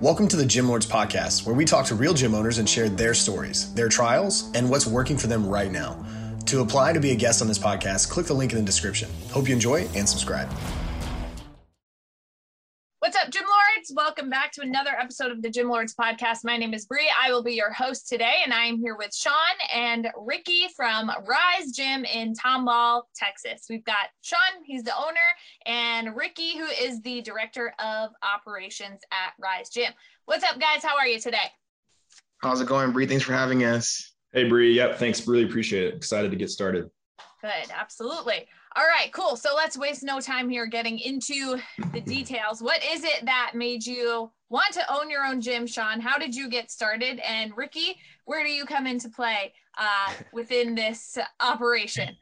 Welcome to the Gym Lords Podcast, where we talk to real gym owners and share their stories, their trials, and what's working for them right now. To apply to be a guest on this podcast, click the link in the description. Hope you enjoy and subscribe. Welcome back to another episode of the Gym Lords podcast. My name is Bree. I will be your host today, and I am here with Sean and Ricky from Rise Gym in Tomball, Texas. We've got Sean, he's the owner, and Ricky, who is the director of operations at Rise Gym. What's up, guys? How are you today? How's it going, Bree? Thanks for having us. Hey, Bree. Yep. Thanks. Really appreciate it. Excited to get started. Good. Absolutely. All right, cool. So let's waste no time here getting into the details. What is it that made you want to own your own gym, Sean? How did you get started? And Ricky, where do you come into play uh, within this operation?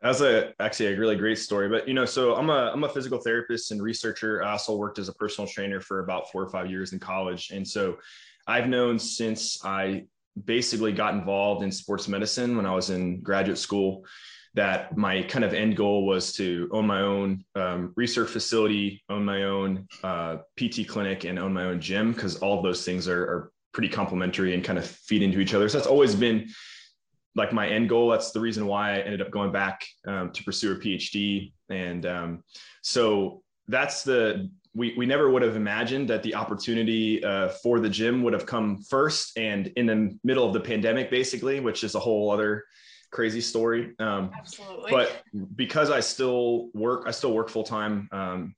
That's a actually a really great story. But you know, so I'm a I'm a physical therapist and researcher. I also worked as a personal trainer for about four or five years in college, and so I've known since I basically got involved in sports medicine when I was in graduate school that my kind of end goal was to own my own um, research facility, own my own uh, PT clinic, and own my own gym because all of those things are, are pretty complementary and kind of feed into each other. So that's always been like my end goal. That's the reason why I ended up going back um, to pursue a PhD. And um, so that's the we, we never would have imagined that the opportunity uh, for the gym would have come first and in the middle of the pandemic, basically, which is a whole other crazy story. Um, Absolutely. But because I still work, I still work full time um,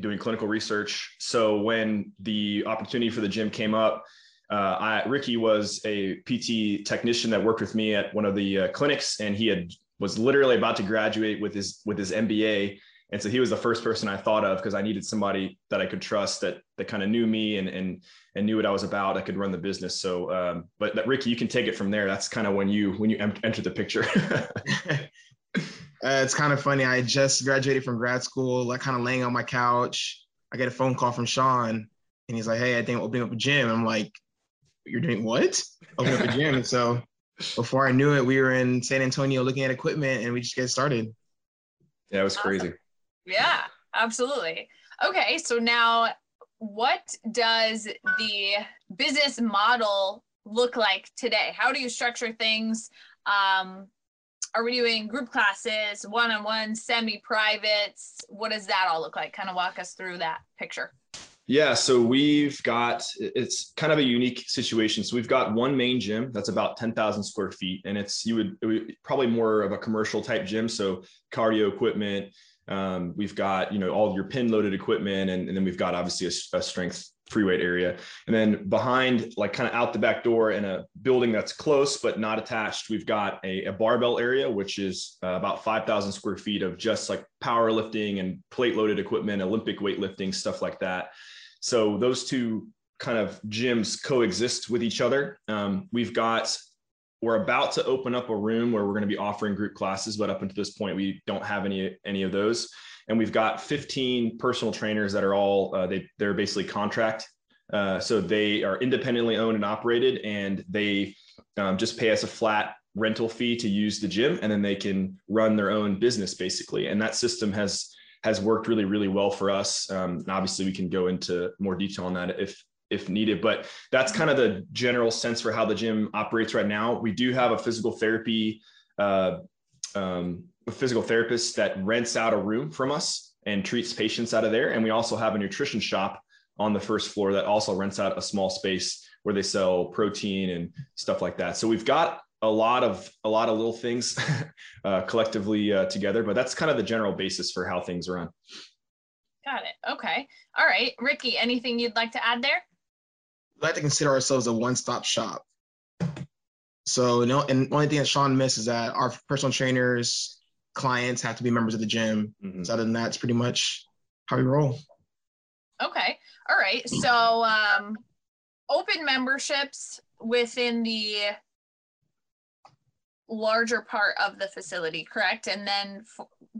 doing clinical research. So when the opportunity for the gym came up, uh, I, Ricky was a PT technician that worked with me at one of the uh, clinics, and he had was literally about to graduate with his with his MBA and so he was the first person I thought of because I needed somebody that I could trust that that kind of knew me and and and knew what I was about. I could run the business. So, um, but that, Ricky, you can take it from there. That's kind of when you when you enter the picture. uh, it's kind of funny. I just graduated from grad school, like kind of laying on my couch. I get a phone call from Sean, and he's like, "Hey, I think opening up a gym." I'm like, "You're doing what? Opening up a gym?" And so before I knew it, we were in San Antonio looking at equipment, and we just get started. Yeah, it was crazy. Yeah, absolutely. Okay, so now what does the business model look like today? How do you structure things? Um, are we doing group classes, one on one, semi privates? What does that all look like? Kind of walk us through that picture. Yeah, so we've got it's kind of a unique situation. So we've got one main gym that's about 10,000 square feet, and it's you would, would, probably more of a commercial type gym. So cardio equipment, um, we've got, you know, all your pin loaded equipment, and, and then we've got obviously a, a strength free weight area. And then behind, like kind of out the back door in a building that's close but not attached, we've got a, a barbell area, which is uh, about 5,000 square feet of just like powerlifting and plate loaded equipment, Olympic weightlifting, stuff like that. So those two kind of gyms coexist with each other. Um, we've got we're about to open up a room where we're going to be offering group classes but up until this point we don't have any any of those. And we've got 15 personal trainers that are all uh, they they're basically contract uh, so they are independently owned and operated and they um, just pay us a flat rental fee to use the gym and then they can run their own business basically. And that system has has worked really really well for us. Um, and obviously we can go into more detail on that if if needed. But that's kind of the general sense for how the gym operates right now. We do have a physical therapy, uh, um, a physical therapist that rents out a room from us and treats patients out of there. And we also have a nutrition shop on the first floor that also rents out a small space where they sell protein and stuff like that. So we've got a lot of a lot of little things uh, collectively uh, together, but that's kind of the general basis for how things run. Got it. Okay. All right, Ricky. Anything you'd like to add there? We like to consider ourselves a one-stop shop. So no, and only thing that Sean missed is that our personal trainers, clients have to be members of the gym. Mm-hmm. So other than that, it's pretty much how we roll. Okay. All right. So um, open memberships within the larger part of the facility, correct? And then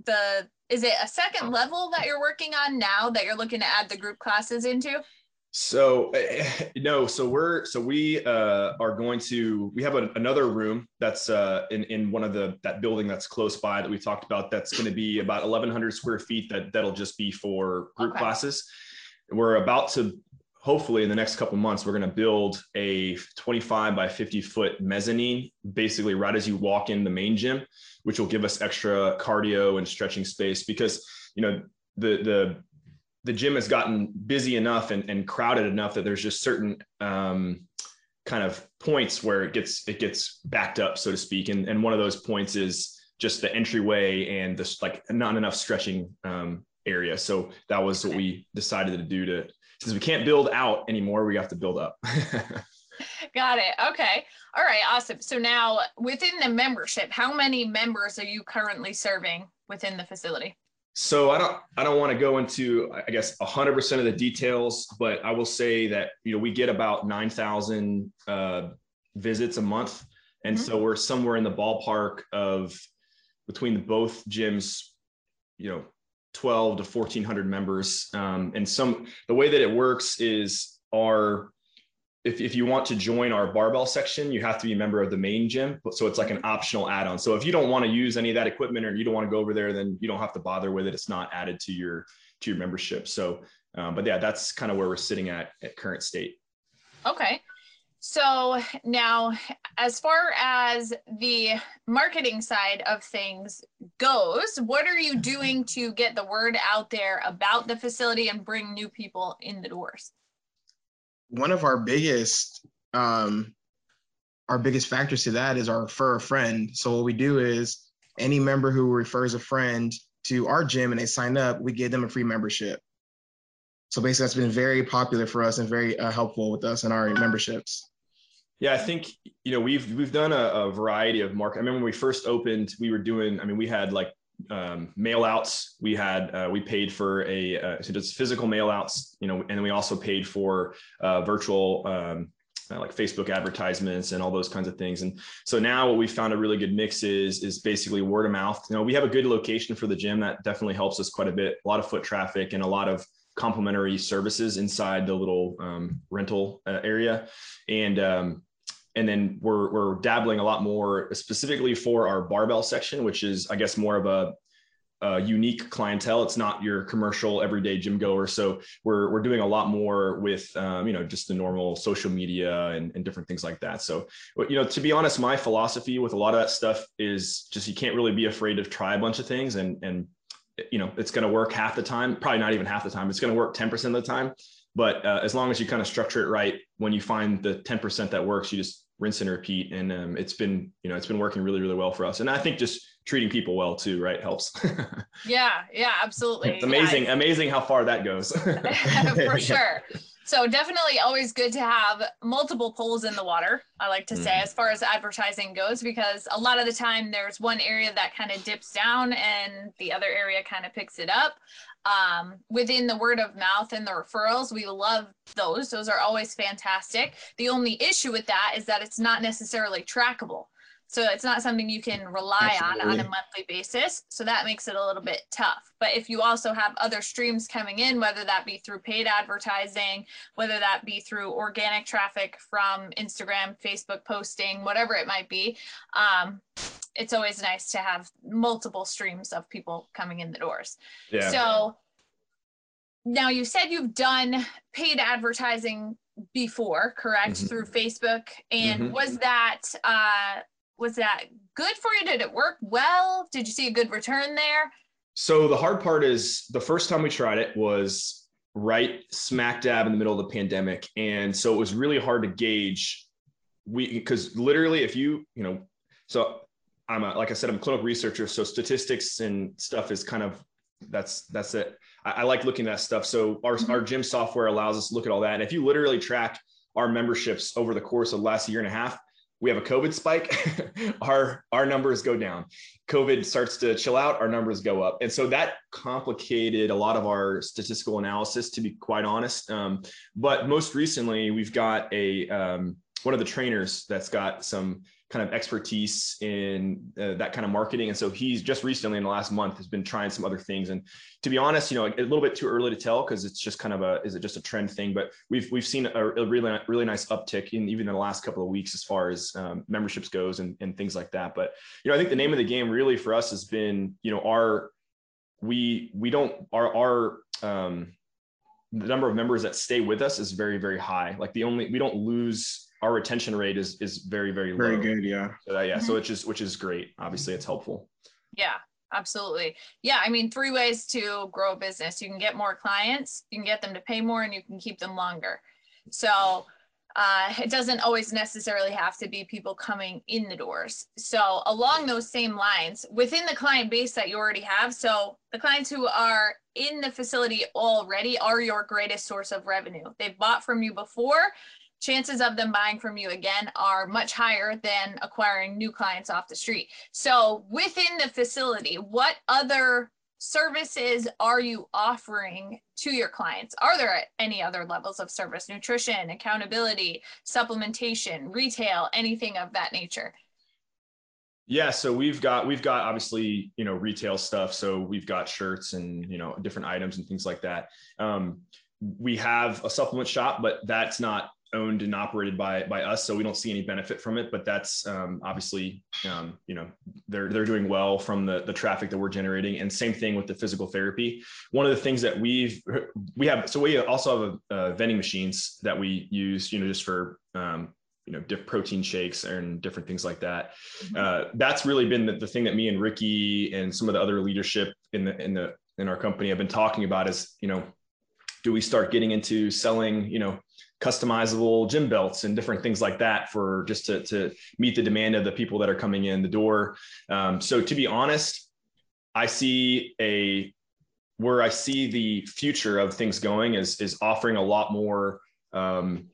the is it a second level that you're working on now that you're looking to add the group classes into? So no, so we're so we uh, are going to we have a, another room that's uh, in in one of the that building that's close by that we talked about. That's going to be about 1,100 square feet. That that'll just be for group okay. classes. We're about to hopefully in the next couple months we're going to build a 25 by 50 foot mezzanine basically right as you walk in the main gym which will give us extra cardio and stretching space because you know the the the gym has gotten busy enough and, and crowded enough that there's just certain um, kind of points where it gets it gets backed up so to speak and, and one of those points is just the entryway and this like not enough stretching um, area so that was what we decided to do to since we can't build out anymore, we have to build up. Got it. Okay. All right. Awesome. So now within the membership, how many members are you currently serving within the facility? So I don't I don't want to go into I guess 100% of the details, but I will say that you know we get about 9,000 uh, visits a month, and mm-hmm. so we're somewhere in the ballpark of between both gyms, you know, 12 to 1400 members um, and some the way that it works is our if, if you want to join our barbell section you have to be a member of the main gym so it's like an optional add-on. So if you don't want to use any of that equipment or you don't want to go over there then you don't have to bother with it. It's not added to your to your membership. So um, but yeah that's kind of where we're sitting at at current state. Okay. So now, as far as the marketing side of things goes, what are you doing to get the word out there about the facility and bring new people in the doors? One of our biggest um, our biggest factors to that is our refer a friend. So what we do is any member who refers a friend to our gym and they sign up, we give them a free membership. So basically, that's been very popular for us and very uh, helpful with us and our memberships. Yeah, I think you know we've we've done a, a variety of market. I remember when we first opened, we were doing. I mean, we had like um, mail outs. We had uh, we paid for a uh, so just physical mail outs, you know, and we also paid for uh, virtual. Um, uh, like Facebook advertisements and all those kinds of things. And so now what we found a really good mix is is basically word of mouth. You know, we have a good location for the gym that definitely helps us quite a bit. A lot of foot traffic and a lot of complimentary services inside the little um, rental uh, area. And um, and then we're we're dabbling a lot more specifically for our barbell section, which is I guess more of a, a unique clientele. It's not your commercial everyday gym goer. So we're we're doing a lot more with um, you know just the normal social media and, and different things like that. So you know to be honest, my philosophy with a lot of that stuff is just you can't really be afraid to try a bunch of things and and you know it's going to work half the time, probably not even half the time. It's going to work ten percent of the time. But uh, as long as you kind of structure it right, when you find the 10% that works, you just rinse and repeat. And um, it's been, you know, it's been working really, really well for us. And I think just treating people well too, right? Helps. yeah. Yeah, absolutely. It's amazing. Yeah. Amazing how far that goes. for sure. So definitely always good to have multiple poles in the water. I like to say mm. as far as advertising goes, because a lot of the time there's one area that kind of dips down and the other area kind of picks it up um, within the word of mouth and the referrals. We love those. Those are always fantastic. The only issue with that is that it's not necessarily trackable. So it's not something you can rely Absolutely. on on a monthly basis. So that makes it a little bit tough. But if you also have other streams coming in, whether that be through paid advertising, whether that be through organic traffic from Instagram, Facebook posting, whatever it might be, um, it's always nice to have multiple streams of people coming in the doors. Yeah. So now you said you've done paid advertising before, correct? Mm-hmm. Through Facebook. And mm-hmm. was that uh was that good for you? Did it work well? Did you see a good return there? So the hard part is the first time we tried it was right smack dab in the middle of the pandemic. And so it was really hard to gauge we because literally if you, you know, so I'm a, like I said, I'm a clinical researcher. So statistics and stuff is kind of that's that's it. I, I like looking at that stuff. So our, mm-hmm. our gym software allows us to look at all that. And if you literally track our memberships over the course of the last year and a half, we have a COVID spike, our our numbers go down. COVID starts to chill out, our numbers go up, and so that complicated a lot of our statistical analysis, to be quite honest. Um, but most recently, we've got a um, one of the trainers that's got some kind of expertise in uh, that kind of marketing. And so he's just recently in the last month has been trying some other things. And to be honest, you know, a little bit too early to tell because it's just kind of a is it just a trend thing? But we've we've seen a, really really nice uptick in even in the last couple of weeks as far as um, memberships goes and, and things like that. But you know, I think the name of the game really for us has been you know our we we don't our our um, the number of members that stay with us is very very high. Like the only we don't lose our retention rate is is very very low. Very good, yeah. So that, yeah, so it's just which is great. Obviously, it's helpful. Yeah, absolutely. Yeah, I mean, three ways to grow a business. You can get more clients, you can get them to pay more, and you can keep them longer. So uh, it doesn't always necessarily have to be people coming in the doors. So along those same lines, within the client base that you already have, so the clients who are in the facility already are your greatest source of revenue. They've bought from you before. Chances of them buying from you again are much higher than acquiring new clients off the street. So within the facility, what other services are you offering to your clients? Are there any other levels of service, nutrition, accountability, supplementation, retail, anything of that nature? Yeah, so we've got we've got obviously you know retail stuff. So we've got shirts and you know different items and things like that. Um, we have a supplement shop, but that's not owned and operated by by us, so we don't see any benefit from it. But that's um, obviously, um, you know, they're they're doing well from the the traffic that we're generating. And same thing with the physical therapy. One of the things that we've we have so we also have a, uh, vending machines that we use, you know, just for um, you know, diff protein shakes and different things like that. Mm-hmm. Uh, that's really been the, the thing that me and Ricky and some of the other leadership in the in the in our company have been talking about is, you know, do we start getting into selling, you know, customizable gym belts and different things like that for just to, to meet the demand of the people that are coming in the door. Um, so to be honest, I see a where I see the future of things going is is offering a lot more um,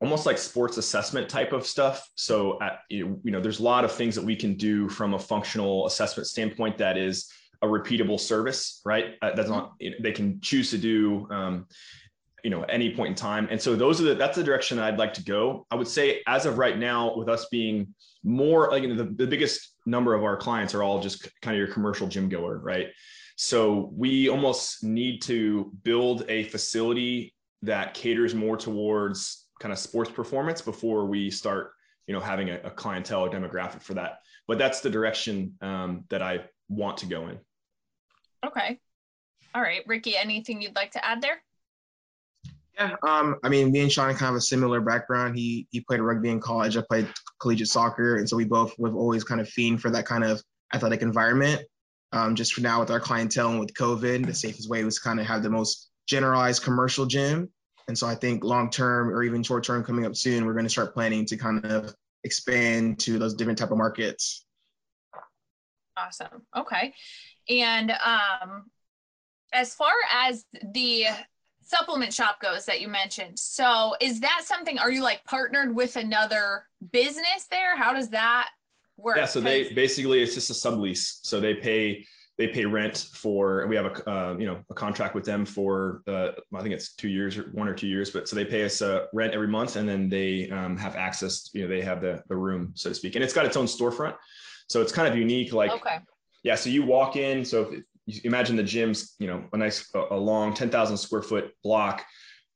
almost like sports assessment type of stuff. So at, you know, there's a lot of things that we can do from a functional assessment standpoint that is a repeatable service, right? Uh, that's not they can choose to do um, you know any point in time. And so those are the that's the direction i'd like to go. I would say as of right now with us being more like you know, the, the biggest number of our clients are all just kind of your commercial gym goer right? So we almost need to build a facility that caters more towards kind of sports performance before we start you know having a, a clientele or demographic for that. But that's the direction um, that i want to go in. Okay. All right. Ricky anything you'd like to add there yeah, um, I mean, me and Sean kind of a similar background. He he played rugby in college. I played collegiate soccer, and so we both we've always kind of fiend for that kind of athletic environment. Um, just for now, with our clientele and with COVID, the safest way was kind of have the most generalized commercial gym. And so I think long term or even short term coming up soon, we're going to start planning to kind of expand to those different type of markets. Awesome. Okay. And um, as far as the supplement shop goes that you mentioned. So is that something, are you like partnered with another business there? How does that work? Yeah, so they basically, it's just a sublease. So they pay, they pay rent for, we have a, uh, you know, a contract with them for, uh, I think it's two years or one or two years, but so they pay us uh, rent every month and then they um, have access, you know, they have the, the room, so to speak. And it's got its own storefront. So it's kind of unique. Like, okay. yeah, so you walk in, so if, you imagine the gym's, you know, a nice, a long 10,000 square foot block.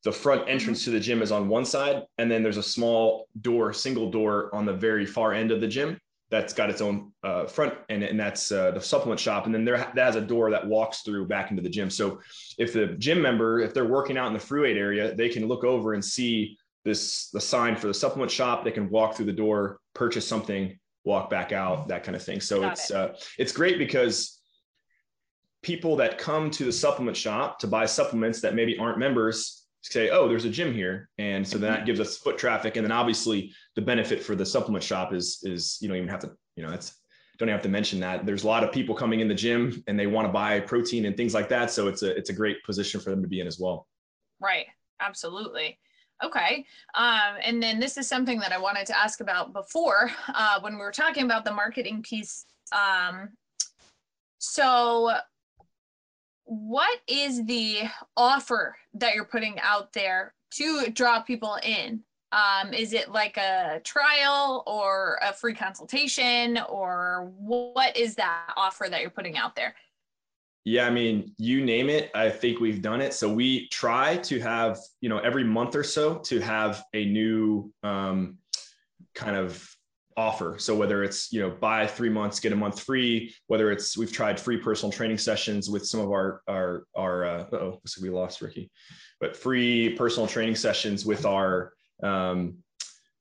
The front mm-hmm. entrance to the gym is on one side, and then there's a small door, single door on the very far end of the gym that's got its own uh, front, and, and that's uh, the supplement shop. And then there that has a door that walks through back into the gym. So if the gym member, if they're working out in the free weight area, they can look over and see this the sign for the supplement shop. They can walk through the door, purchase something, walk back out, that kind of thing. So Got it's it. uh, it's great because people that come to the supplement shop to buy supplements that maybe aren't members say, oh, there's a gym here. And so then that gives us foot traffic. And then obviously the benefit for the supplement shop is, is, you don't even have to, you know, don't have to mention that there's a lot of people coming in the gym and they want to buy protein and things like that. So it's a, it's a great position for them to be in as well. Right. Absolutely. Okay. Um, and then this is something that I wanted to ask about before uh, when we were talking about the marketing piece. Um, so what is the offer that you're putting out there to draw people in? Um, is it like a trial or a free consultation or what is that offer that you're putting out there? Yeah, I mean, you name it, I think we've done it. So we try to have, you know, every month or so to have a new um, kind of offer. So whether it's you know buy three months get a month free, whether it's we've tried free personal training sessions with some of our our our uh, oh we lost Ricky, but free personal training sessions with our um,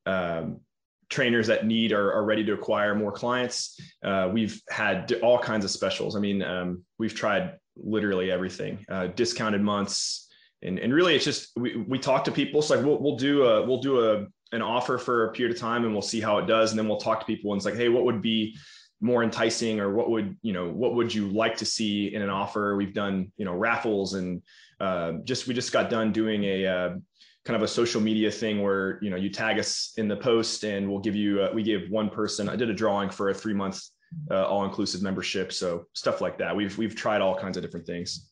um, trainers that need or are ready to acquire more clients. Uh, we've had all kinds of specials. I mean, um, we've tried literally everything, uh, discounted months, and and really it's just we we talk to people. It's like we'll we'll do a we'll do a an offer for a period of time and we'll see how it does. And then we'll talk to people and it's like hey what would be more enticing or what would you know what would you like to see in an offer? We've done you know raffles and uh, just we just got done doing a uh, kind of a social media thing where you know you tag us in the post and we'll give you uh, we give one person i did a drawing for a three month uh, all inclusive membership. So stuff like that. We've we've tried all kinds of different things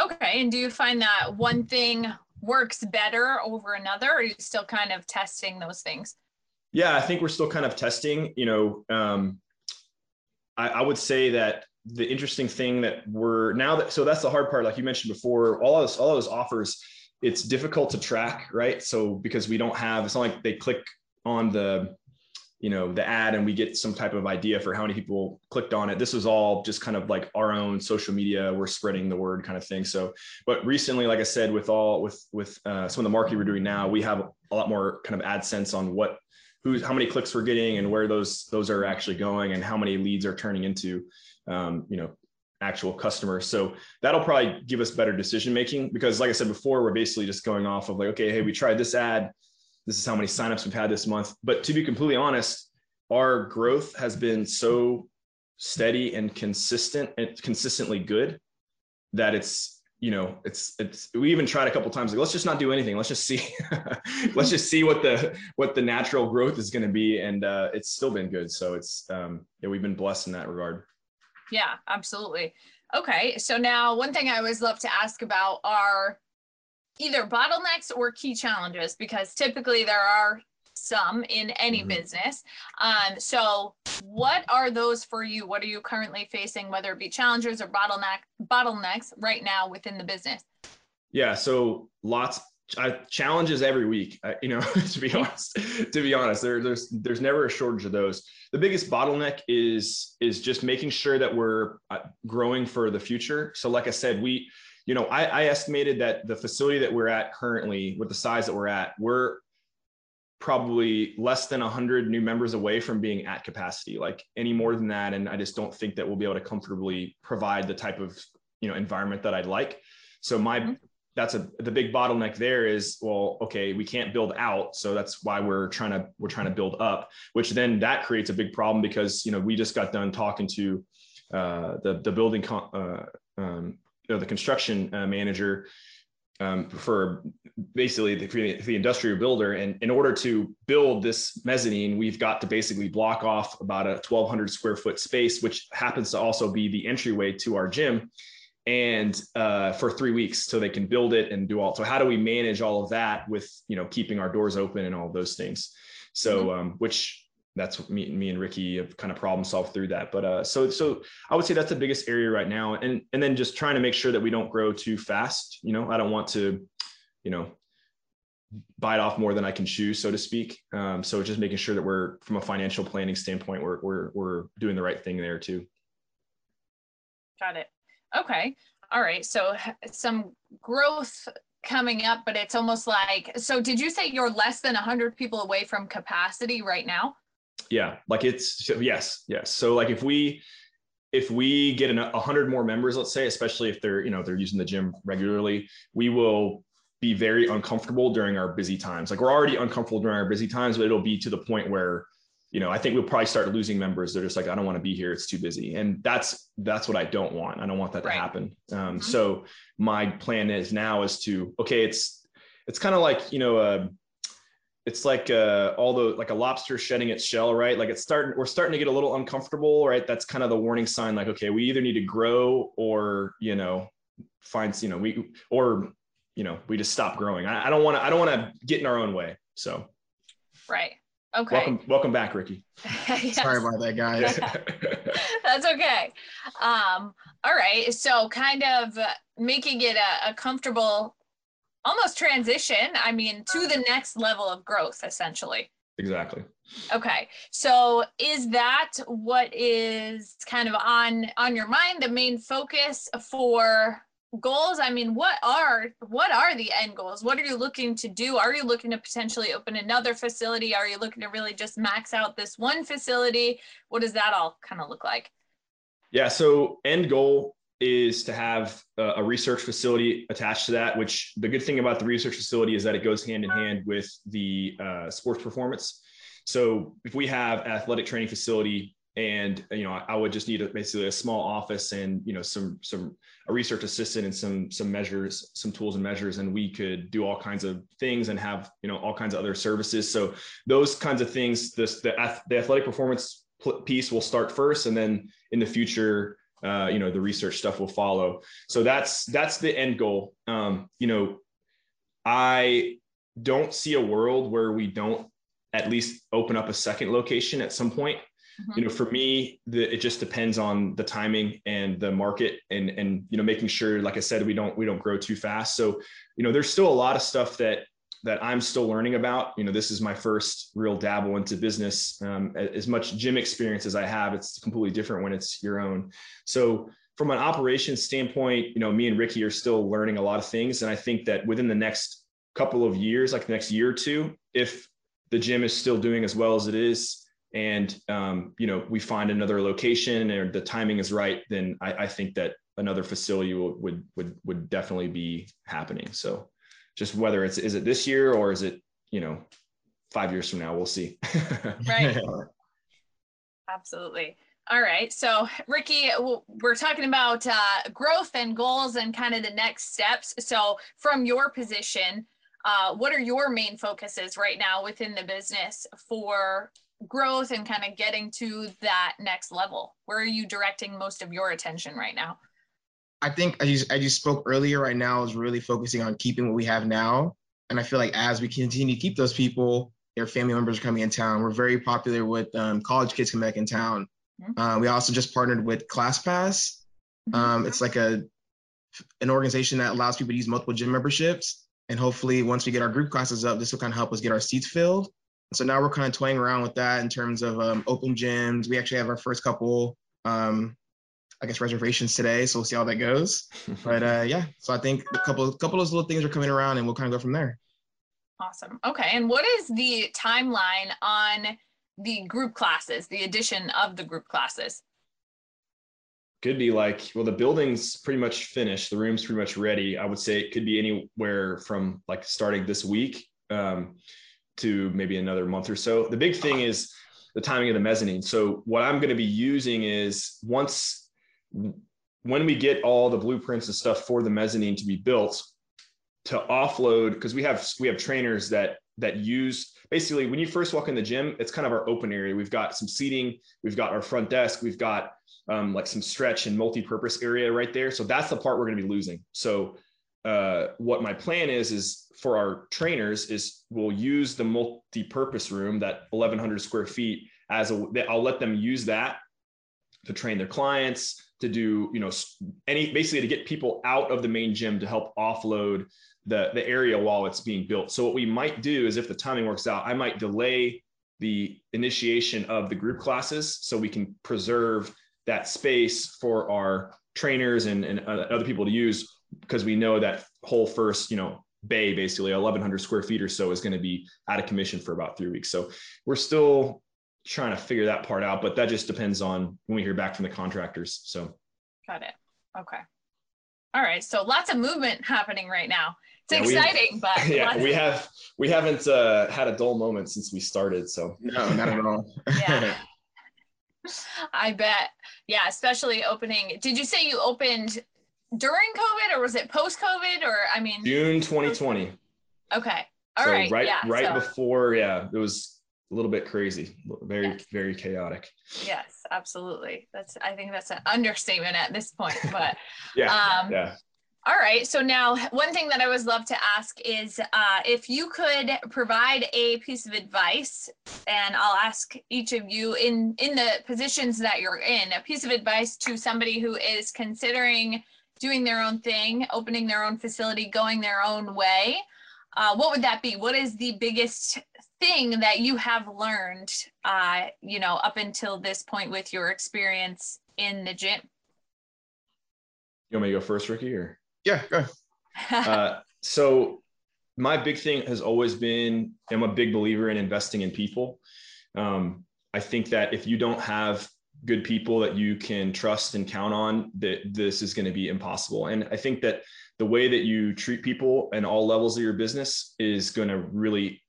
okay and do you find that one thing works better over another or are you still kind of testing those things? Yeah i think we're still kind of testing you know um, I, I, would say that the interesting thing that we're now that so that's the hard part like you mentioned before all of this all of those offers it's difficult to track right? So because we don't have it's not like they click on the you know the ad and we get some type of idea for how many people clicked on it. This was all just kind of like our own social media. We're spreading the word kind of thing. So but recently like i said with all with with uh, some of the marketing we're doing now we have a lot more kind of AdSense on what who's how many clicks we're getting and where those those are actually going and how many leads are turning into um, you know actual customers. So that'll probably give us better decision making because like i said before we're basically just going off of like okay hey we tried this ad this is how many signups we've had this month. But to be completely honest, our growth has been so steady and consistent and consistently good that it's you know it's it's we even tried a couple times like let's just not do anything. Let's just see let's just see what the what the natural growth is going to be. And uh it's still been good. So it's um yeah we've been blessed in that regard. Yeah absolutely. Okay so now one thing i always love to ask about are either bottlenecks or key challenges because typically there are some in any mm-hmm. business. Um, so what are those for you? What are you currently facing, whether it be challenges or bottleneck bottlenecks right now within the business? Yeah, so lots I, challenges every week. Uh, you know, to be honest, to be honest, there, there's there's never a shortage of those. The biggest bottleneck is is just making sure that we're uh, growing for the future. So, like I said, we you know, I, I estimated that the facility that we're at currently, with the size that we're at, we're probably less than 100 new members away from being at capacity like any more than that. And i just don't think that we'll be able to comfortably provide the type of you know environment that i'd like. So my mm-hmm. that's a the big bottleneck there is well okay we can't build out. So that's why we're trying to we're trying to build up which then that creates a big problem because you know we just got done talking to uh, the the building con- uh, um, you know, the construction uh, manager um, for basically the, the industrial builder. And in order to build this mezzanine, we've got to basically block off about a 1200 square foot space, which happens to also be the entryway to our gym and uh, for three weeks so they can build it and do all so how do we manage all of that with you know keeping our doors open and all those things so mm-hmm. um, which that's me, me and Ricky have kind of problem solved through that. But uh, so so I would say that's the biggest area right now, and and then just trying to make sure that we don't grow too fast. You know, I don't want to, you know, bite off more than I can chew, so to speak. Um, so just making sure that we're from a financial planning standpoint, we're we're we're doing the right thing there too. Got it. Okay. All right. So some growth coming up, but it's almost like so. Did you say you're less than 100 people away from capacity right now? Yeah like it's yes yes. So like if we if we get a hundred more members let's say especially if they're you know they're using the gym regularly we will be very uncomfortable during our busy times. Like we're already uncomfortable during our busy times but it'll be to the point where you know i think we'll probably start losing members. They're just like i don't want to be here. It's too busy. And that's that's what i don't want. I don't want that right. to happen. Um, mm-hmm. so my plan is now is to okay it's it's kind of like you know uh, it's like uh, all the like a lobster shedding its shell, right? Like it's starting, we're starting to get a little uncomfortable, right? That's kind of the warning sign. Like, okay, we either need to grow or you know, find you know we or you know we just stop growing. I, I don't want to. I don't want to get in our own way. So, right. Okay. Welcome, welcome back, Ricky. yes. Sorry about that, guys. That's okay. Um, all right. So, kind of making it a, a comfortable almost transition, I mean, to the next level of growth, essentially. Exactly. Okay. So is that what is kind of on on your mind the main focus for goals? I mean, what are what are the end goals? What are you looking to do? Are you looking to potentially open another facility? Are you looking to really just max out this one facility? What does that all kind of look like? Yeah, so end goal is to have a research facility attached to that which the good thing about the research facility is that it goes hand in hand with the uh, sports performance. So if we have athletic training facility and you know I would just need a, basically a small office and you know some some a research assistant and some some measures some tools and measures and we could do all kinds of things and have you know all kinds of other services. So those kinds of things this the, the athletic performance piece will start first and then in the future uh, you know the research stuff will follow so that's that's the end goal um, you know i don't see a world where we don't at least open up a second location at some point. Mm-hmm. You know, for me, the, it just depends on the timing and the market, and and you know, making sure, like I said, we don't we don't grow too fast. So, you know, there's still a lot of stuff that that I'm still learning about. You know, this is my first real dabble into business. Um, as much gym experience as I have, it's completely different when it's your own. So, from an operations standpoint, you know, me and Ricky are still learning a lot of things, and I think that within the next couple of years, like the next year or two, if the gym is still doing as well as it is and um, you know we find another location or the timing is right then i, I think that another facility would, would would would definitely be happening so just whether it's is it this year or is it you know five years from now? We'll see. Right. Absolutely. All right. So ricky we're talking about uh, growth and goals and kind of the next steps. So from your position uh, what are your main focuses right now within the business for growth and kind of getting to that next level? Where are you directing most of your attention right now? I think as you, as you spoke earlier, right now is really focusing on keeping what we have now. And I feel like as we continue to keep those people, their family members are coming in town. We're very popular with um, college kids coming back in town. Uh, we also just partnered with ClassPass. Mm-hmm. Um, it's like a an organization that allows people to use multiple gym memberships. And hopefully, once we get our group classes up, this will kind of help us get our seats filled. So now we're kind of toying around with that in terms of um, open gyms. We actually have our first couple, um, I guess, reservations today. So we'll see how that goes. but uh, yeah, so I think a couple, couple of those little things are coming around, and we'll kind of go from there. Awesome. Okay. And what is the timeline on the group classes, the addition of the group classes? could be like well the building's pretty much finished the room's pretty much ready i would say it could be anywhere from like starting this week um, to maybe another month or so the big thing is the timing of the mezzanine so what i'm going to be using is once when we get all the blueprints and stuff for the mezzanine to be built to offload because we have we have trainers that that use basically when you first walk in the gym it's kind of our open area we've got some seating we've got our front desk we've got um, like some stretch and multi-purpose area right there. So that's the part we're going to be losing. So uh, what my plan is is for our trainers is we'll use the multi-purpose room that 1100 square feet as a i'll let them use that to train their clients to do you know any basically to get people out of the main gym to help offload the the area while it's being built. So what we might do is if the timing works out i might delay the initiation of the group classes so we can preserve that space for our trainers and, and uh, other people to use because we know that whole first you know bay basically 1100 square feet or so is going to be out of commission for about three weeks. So we're still trying to figure that part out but that just depends on when we hear back from the contractors so got it okay all right so lots of movement happening right now it's yeah, exciting but yeah we have we haven't uh, had a dull moment since we started so no not at all yeah I bet. Yeah, especially opening. Did you say you opened during COVID or was it post COVID or I mean June 2020. Okay. all so right. Right yeah, right so. before, yeah, it was a little bit crazy, very, yes. very chaotic. Yes, absolutely. That's I think that's an understatement at this point. But yeah, um, yeah. All right. So now, one thing that I always love to ask is uh, if you could provide a piece of advice, and I'll ask each of you in in the positions that you're in, a piece of advice to somebody who is considering doing their own thing, opening their own facility, going their own way. Uh, what would that be? What is the biggest thing that you have learned, uh, you know, up until this point with your experience in the gym? You want me to go first, Ricky, or? Yeah, go. uh, so my big thing has always been i'm a big believer in investing in people um, i think that if you don't have good people that you can trust and count on that this is going to be impossible and i think that the way that you treat people and all levels of your business is going to really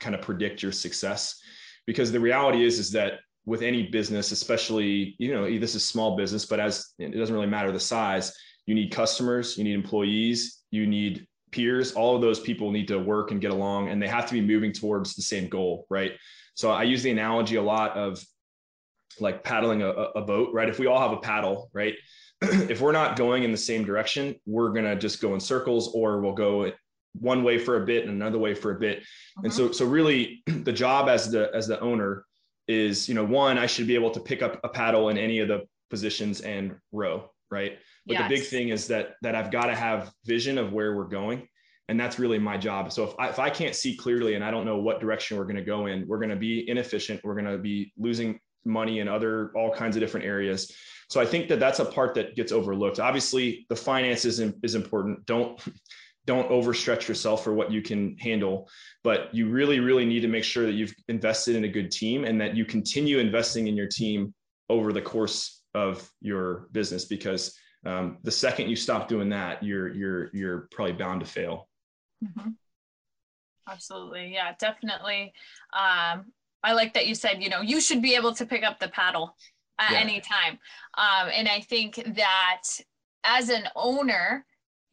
kind of predict your success. Because the reality is is that with any business especially you know this is small business but as it doesn't really matter the size you need customers you need employees you need peers. All of those people need to work and get along and they have to be moving towards the same goal right? So i use the analogy a lot of like paddling a, a boat right? If we all have a paddle right? If we're not going in the same direction we're going to just go in circles or we'll go one way for a bit and another way for a bit mm-hmm. and so so really the job as the as the owner is you know one i should be able to pick up a paddle in any of the positions and row right but yes. the big thing is that that I've got to have vision of where we're going. And that's really my job. So if I, if I can't see clearly and I don't know what direction we're going to go in, we're going to be inefficient. We're going to be losing money in other all kinds of different areas. So I think that that's a part that gets overlooked. Obviously, the finances is, is important. Don't don't overstretch yourself for what you can handle, but you really really need to make sure that you've invested in a good team and that you continue investing in your team over the course of your business because um, the second you stop doing that you're you're you're probably bound to fail mm-hmm. absolutely yeah definitely um, i like that you said you know you should be able to pick up the paddle at yeah. any time um, and i think that as an owner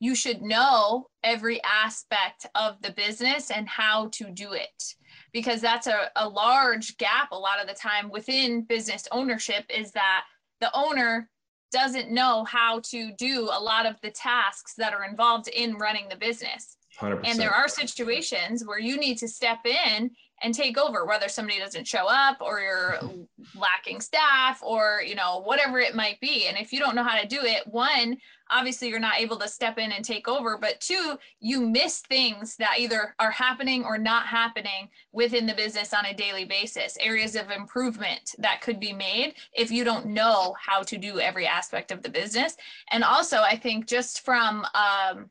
you should know every aspect of the business and how to do it because that's a, a large gap a lot of the time within business ownership is that the owner doesn't know how to do a lot of the tasks that are involved in running the business. 100%. And there are situations where you need to step in and take over whether somebody doesn't show up or you're lacking staff or you know whatever it might be and if you don't know how to do it one obviously you're not able to step in and take over but two you miss things that either are happening or not happening within the business on a daily basis areas of improvement that could be made if you don't know how to do every aspect of the business. And also i think just from um,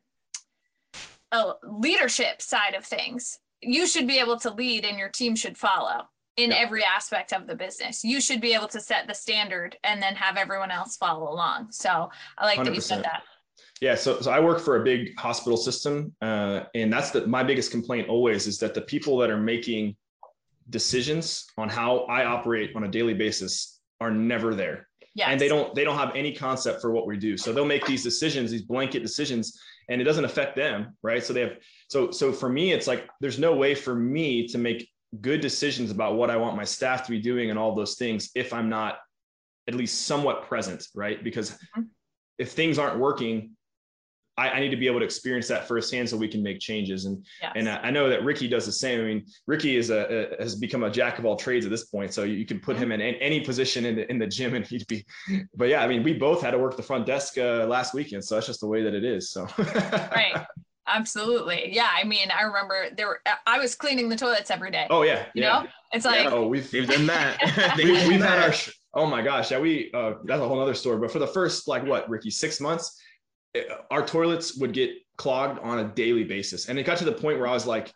a leadership side of things you should be able to lead and your team should follow in yeah. every aspect of the business. You should be able to set the standard and then have everyone else follow along. So I like 100%. that you said that. Yeah, so, so I work for a big hospital system, uh, and that's the, my biggest complaint always is that the people that are making decisions on how I operate on a daily basis are never there. Yes. and they don't they don't have any concept for what we do. So they'll make these decisions, these blanket decisions, and it doesn't affect them, right? So they have so so for me, it's like there's no way for me to make good decisions about what I want my staff to be doing and all those things if I'm not at least somewhat present, right? Because mm-hmm. if things aren't working, I, I, need to be able to experience that firsthand so we can make changes. And yes. and I know that Ricky does the same. I mean, Ricky is a, a has become a jack of all trades at this point. So you, you can put mm-hmm. him in any position in the in the gym and he'd be. But yeah, I mean, we both had to work the front desk uh, last weekend, so that's just the way that it is. So right. Absolutely. Yeah. I mean, I remember there were, I was cleaning the toilets every day. Oh yeah. You yeah. know, it's like, yeah. oh, we've, we've done that. we, have had our, oh my gosh. Yeah. We, uh, that's a whole other story, but for the first, like what, Ricky, six months, it, eh, our toilets would get clogged on a daily basis. And it got to the point where I was like,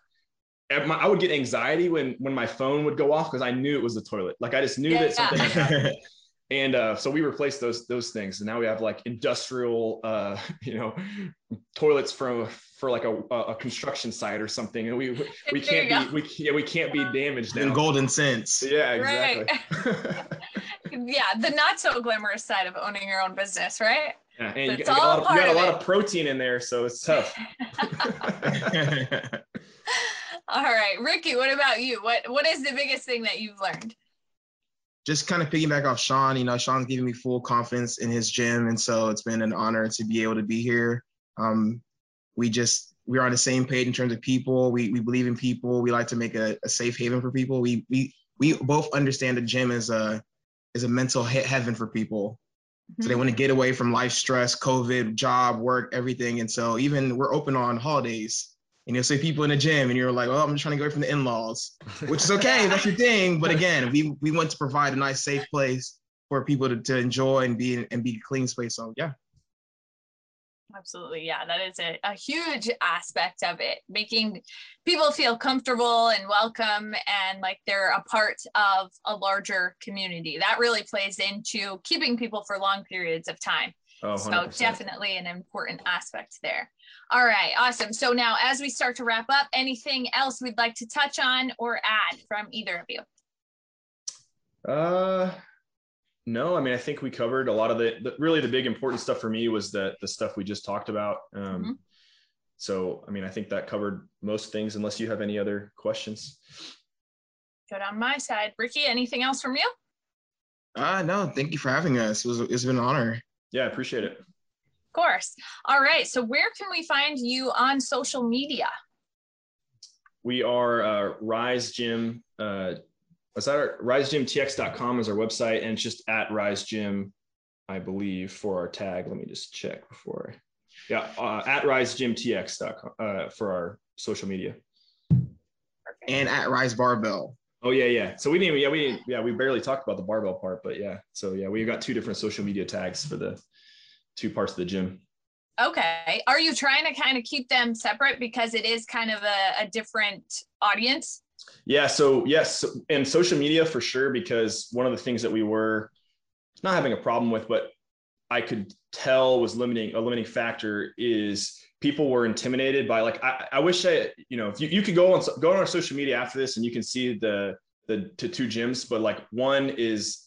I would get anxiety when, when my phone would go off because I knew it was the toilet. Like I just knew yeah, that something had happened. and uh, so we replaced those those things and now we have like industrial uh, you know toilets from for like a, a construction site or something and we we can't be we yeah we can't be damaged in golden sense. Yeah exactly. Right. yeah the not so glamorous side of owning your own business right? Yeah and you, got, you, got of, you got a lot of protein in there so it's tough. All right ricky what about you? What what is the biggest thing that you've learned? Just kind of piggyback off Sean, you know, Sean's giving me full confidence in his gym. And so it's been an honor to be able to be here. Um, we just, we're on the same page in terms of people. We, we believe in people. We like to make a, a safe haven for people. We, we, we both understand the gym is a, is a mental heaven for people. Mm-hmm. So they mm-hmm. want to get away from life stress, COVID, job, work, everything. And so even we're open on holidays and you'll see people in the gym and you're like, well, I'm just trying to get away from the in-laws, which is okay. that's your thing. But again, we we want to provide a nice, safe place for people to, to enjoy and be and be a clean space. So yeah. Absolutely. Yeah, that is a, a huge aspect of it, making people feel comfortable and welcome and like they're a part of a larger community. That really plays into keeping people for long periods of time. Oh, so definitely an important aspect there. All right, awesome. So now as we start to wrap up, anything else we'd like to touch on or add from either of you? Uh no, I mean I think we covered a lot of the, the really the big important stuff for me was the the stuff we just talked about. Um mm-hmm. so I mean I think that covered most things unless you have any other questions. Good on my side. Ricky, anything else from you? Uh no, thank you for having us. It was it's been an honor. Yeah, I appreciate it. Of course. All right. So where can we find you on social media? We are uh, Rise Gym. Uh, is that our risegymtx.com is our website, and it's just at Rise Gym, I believe, for our tag. Let me just check before. I, yeah, uh, at risegymtx.com uh, for our social media. And at Rise Barbell. Oh yeah, yeah. So we didn't, yeah, we didn't, yeah, we barely talked about the barbell part, but yeah. So yeah, we've got two different social media tags for the two parts of the gym. Okay. Are you trying to kind of keep them separate because it is kind of a, a different audience? Yeah. So yes, and social media for sure, because one of the things that we were not having a problem with, but I could tell was limiting a limiting factor is people were intimidated by like I, I wish I you know if you, you could go on go on our social media after this and you can see the the to two gyms but like one is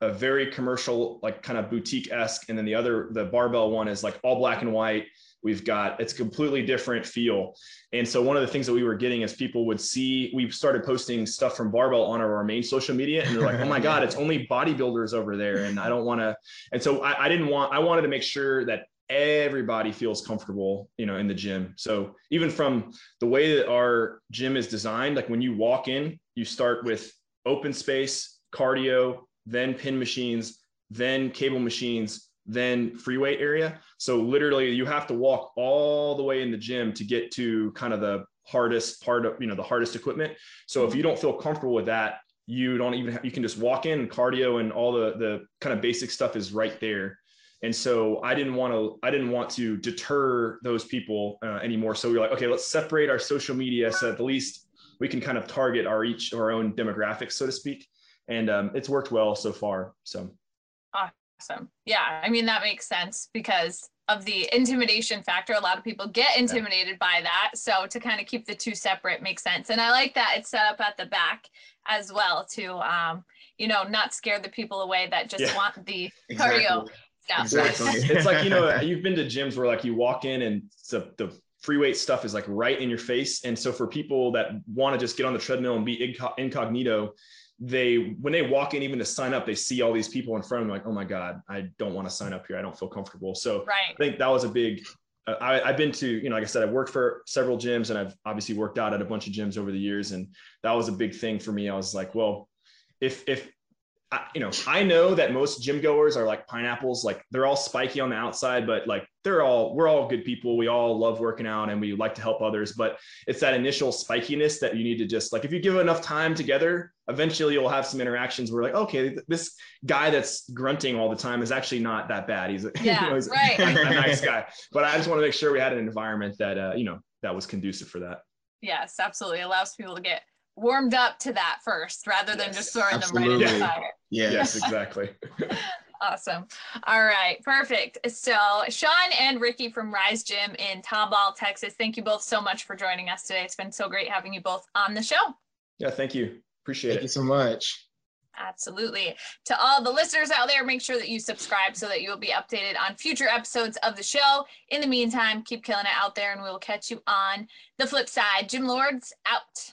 a very commercial like kind of boutique esque and then the other the barbell one is like all black and white we've got it's completely different feel. And so one of the things that we were getting is people would see we started posting stuff from barbell on our, our main social media and they're like oh my god it's only bodybuilders over there and i don't want to and so I, I didn't want i wanted to make sure that everybody feels comfortable you know in the gym. So even from the way that our gym is designed like when you walk in you start with open space cardio then pin machines then cable machines then free weight area so literally you have to walk all the way in the gym to get to kind of the hardest part of you know the hardest equipment so if you don't feel comfortable with that you don't even have, you can just walk in cardio and all the the kind of basic stuff is right there and so I didn't want to I didn't want to deter those people uh, anymore. So we are like, okay, let's separate our social media so at the least we can kind of target our each our own demographics, so to speak. And um, it's worked well so far. So awesome. Yeah, I mean that makes sense because of the intimidation factor. A lot of people get intimidated yeah. by that. So to kind of keep the two separate makes sense. And I like that it's set up at the back as well to um, you know, not scare the people away that just yeah. want the exactly. cardio Exactly. it's like, you know, you've been to gyms where like you walk in and the, the free weight stuff is like right in your face. And so for people that want to just get on the treadmill and be incognito, they when they walk in even to sign up they see all these people in front of them like oh my god i don't want to sign up here. I don't feel comfortable. So right. i think that was a big uh, I, i've been to you know like i said i've worked for several gyms and i've obviously worked out at a bunch of gyms over the years and that was a big thing for me. I was like well if if I, you know, I know that most gym goers are like pineapples, like they're all spiky on the outside, but like they're all, we're all good people. We all love working out and we like to help others. But it's that initial spikiness that you need to just like, if you give enough time together, eventually you'll have some interactions where like, okay, this guy that's grunting all the time is actually not that bad. He's, yeah, you know, he's right. a, a nice guy. But I just want to make sure we had an environment that, uh, you know, that was conducive for that. Yes, absolutely. Allows people to get warmed up to that first rather than yes, just throwing absolutely. them right in the fire. Yeah. Yes, exactly. awesome. All right, perfect. So Sean and Ricky from Rise Gym in Tomball, Texas, thank you both so much for joining us today. It's been so great having you both on the show. Yeah, thank you. Appreciate thank it. Thank you so much. Absolutely. To all the listeners out there, make sure that you subscribe so that you will be updated on future episodes of the show. In the meantime, keep killing it out there and we will catch you on the flip side. Gym Lords out.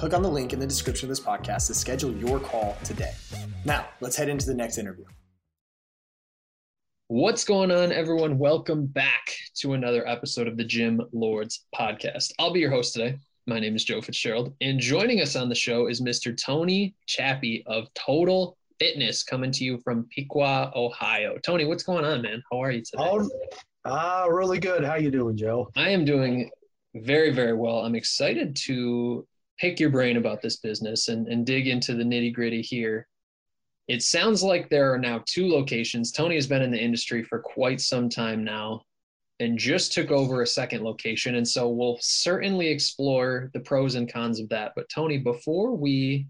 Click on the link in the description of this podcast to schedule your call today. Now, let's head into the next interview. What's going on, everyone? Welcome back to another episode of the Gym Lords podcast. I'll be your host today. My name is Joe Fitzgerald, and joining us on the show is Mr. Tony Chappie of Total Fitness, coming to you from Piqua, Ohio. Tony, what's going on, man? How are you today? Oh, ah, really good. How you doing, Joe? I am doing very, very well. I'm excited to pick your brain about this business and, and dig into the nitty gritty here. It sounds like there are now two locations. Tony has been in the industry for quite some time now and just took over a second location. And so we'll certainly explore the pros and cons of that. But Tony, before we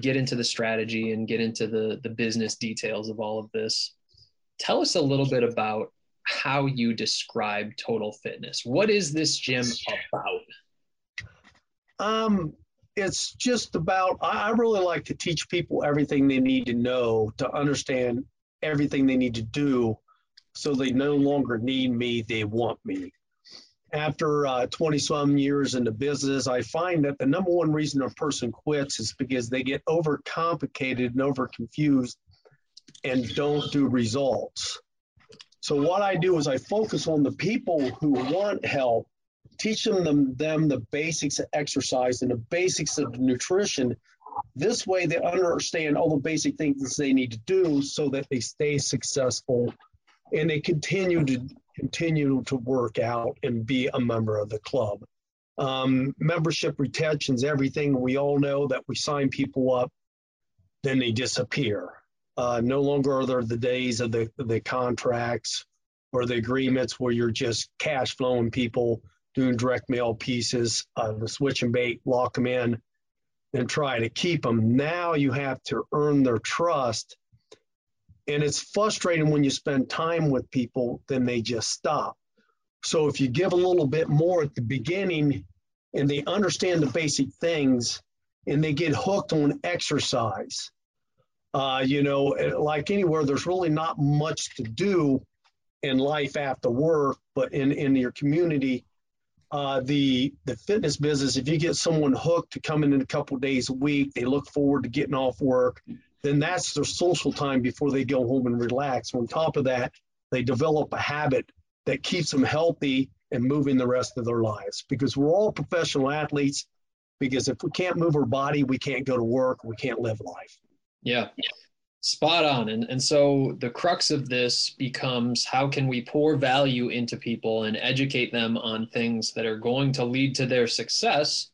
get into the strategy and get into the, the business details of all of this, tell us a little bit about how you describe total fitness. What is this gym about? Um, it's just about I, really like to teach people everything they need to know to understand everything they need to do so they no longer need me they want me. After 20 uh, some years in the business i find that the number one reason a person quits is because they get over complicated and over confused and don't do results. So what i do is i focus on the people who want help teach them, them, them the basics of exercise and the basics of nutrition. This way, they understand all the basic things they need to do so that they stay successful and they continue to continue to work out and be a member of the club. Um, membership retention is everything. We all know that we sign people up, then they disappear. Uh, no longer are there the days of the, the contracts or the agreements where you're just cash flowing people doing direct mail pieces, uh, the switch and bait, lock them in, and try to keep them. Now you have to earn their trust. And it's frustrating when you spend time with people, then they just stop. So if you give a little bit more at the beginning and they understand the basic things and they get hooked on exercise, uh, you know, like anywhere, there's really not much to do in life after work, but in, in your community, uh, the the fitness business, if you get someone hooked to coming in a couple days a week, they look forward to getting off work, then that's their social time before they go home and relax. On top of that, they develop a habit that keeps them healthy and moving the rest of their lives. Because we're all professional athletes. Because if we can't move our body, we can't go to work, we can't live life. Yeah. Spot on. And, and so the crux of this becomes how can we pour value into people and educate them on things that are going to lead to their success?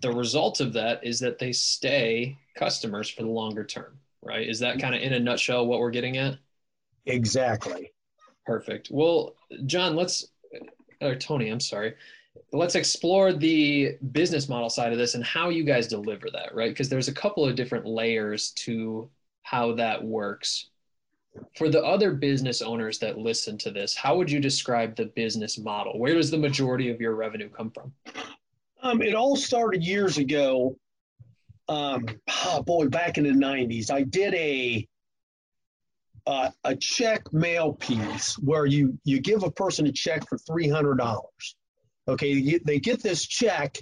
The result of that is that they stay customers for the longer term, right? Is that kind of in a nutshell what we're getting at? Exactly. Perfect. Well, John, let's, or Tony, I'm sorry. Let's explore the business model side of this and how you guys deliver that, right? Because there's a couple of different layers to how that works. For the other business owners that listen to this, how would you describe the business model? Where does the majority of your revenue come from? Um, it all started years ago. Um, oh boy, back in the 90s, I did a uh, a check mail piece where you you give a person a check for three hundred dollars. Okay, they get this check,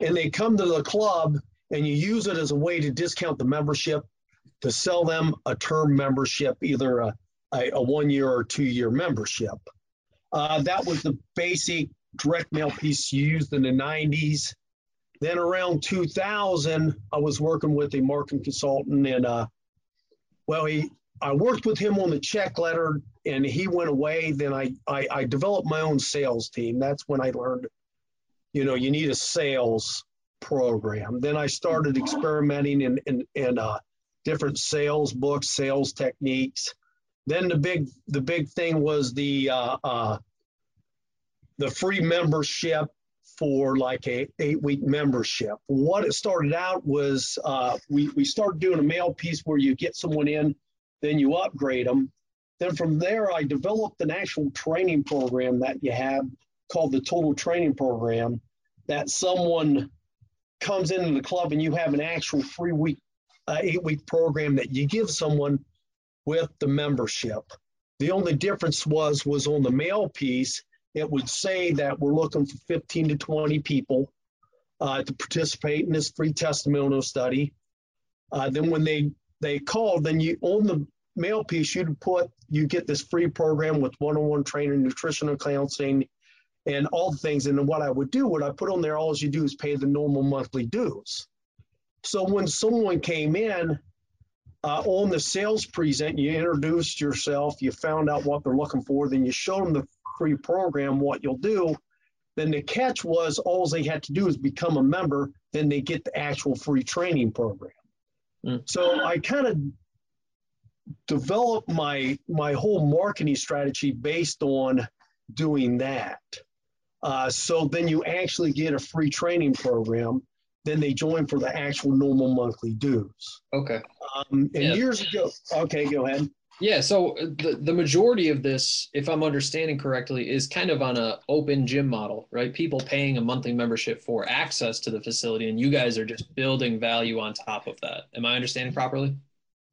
and they come to the club, and you use it as a way to discount the membership to sell them a term membership, either a, a, a one year or two year membership. Uh, that was the basic direct mail piece used in the 90s. Then around 2000, I was working with a marketing consultant, and uh, well, he I worked with him on the check letter, and he went away. Then I, I I developed my own sales team. That's when I learned, you know, you need a sales program. Then I started experimenting and and and uh, different sales books, sales techniques. Then the big the big thing was the uh, uh, the free membership for like a eight week membership. What it started out was uh, we we started doing a mail piece where you get someone in, then you upgrade them. Then from there, I developed an actual training program that you have called the Total Training Program. That someone comes into the club and you have an actual three week uh, eight week program that you give someone with the membership. The only difference was was on the mail piece. It would say that we're looking for 15 to 20 people uh, to participate in this free testimonial study. Uh, then when they they called, then you on the mail piece you'd put you get this free program with one-on-one training, nutritional counseling, and all the things. And then what I would do, what I put on there, all you do is pay the normal monthly dues. So when someone came in uh, on the sales present, you introduced yourself, you found out what they're looking for, then you showed them the free program, what you'll do. Then the catch was all they had to do is become a member, then they get the actual free training program. Mm. So I kind of developed my my whole marketing strategy based on doing that. Uh, so then you actually get a free training program. Then they join for the actual normal monthly dues. Okay. Um, and yeah. years ago, okay, go ahead. Yeah, so the, the majority of this, if I'm understanding correctly, is kind of on a open gym model, right? People paying a monthly membership for access to the facility, and you guys are just building value on top of that. Am I understanding properly?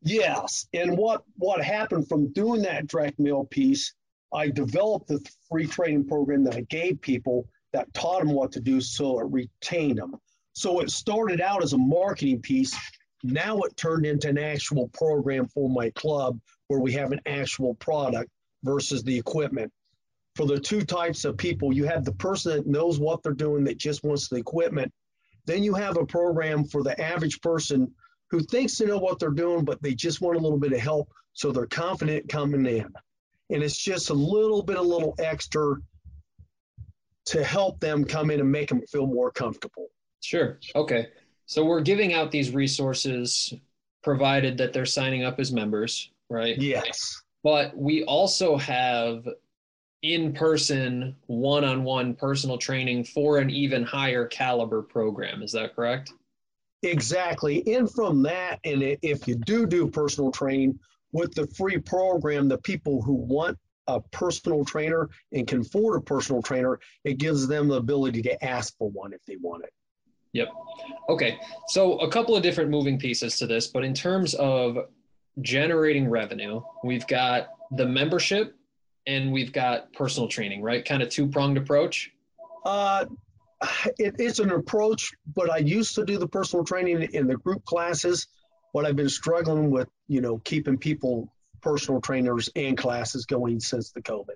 Yes. And what what happened from doing that direct mail piece, I developed the free training program that I gave people that taught them what to do so it retained them. So it started out as a marketing piece. Now it turned into an actual program for my club where we have an actual product versus the equipment. For the two types of people, you have the person that knows what they're doing that just wants the equipment. Then you have a program for the average person who thinks they know what they're doing, but they just want a little bit of help. So they're confident coming in. And it's just a little bit, a little extra to help them come in and make them feel more comfortable. Sure. Okay. So we're giving out these resources provided that they're signing up as members right? Yes. But we also have in person, one on one personal training for an even higher caliber program. Is that correct? Exactly. And from that, and if you do do personal training with the free program, the people who want a personal trainer and can afford a personal trainer, it gives them the ability to ask for one if they want it. Yep. Okay. So a couple of different moving pieces to this, but in terms of generating revenue. We've got the membership and we've got personal training, right? Kind of two pronged approach. Uh, it, it's an approach, but I used to do the personal training in the group classes, but I've been struggling with, you know, keeping people personal trainers and classes going since the COVID.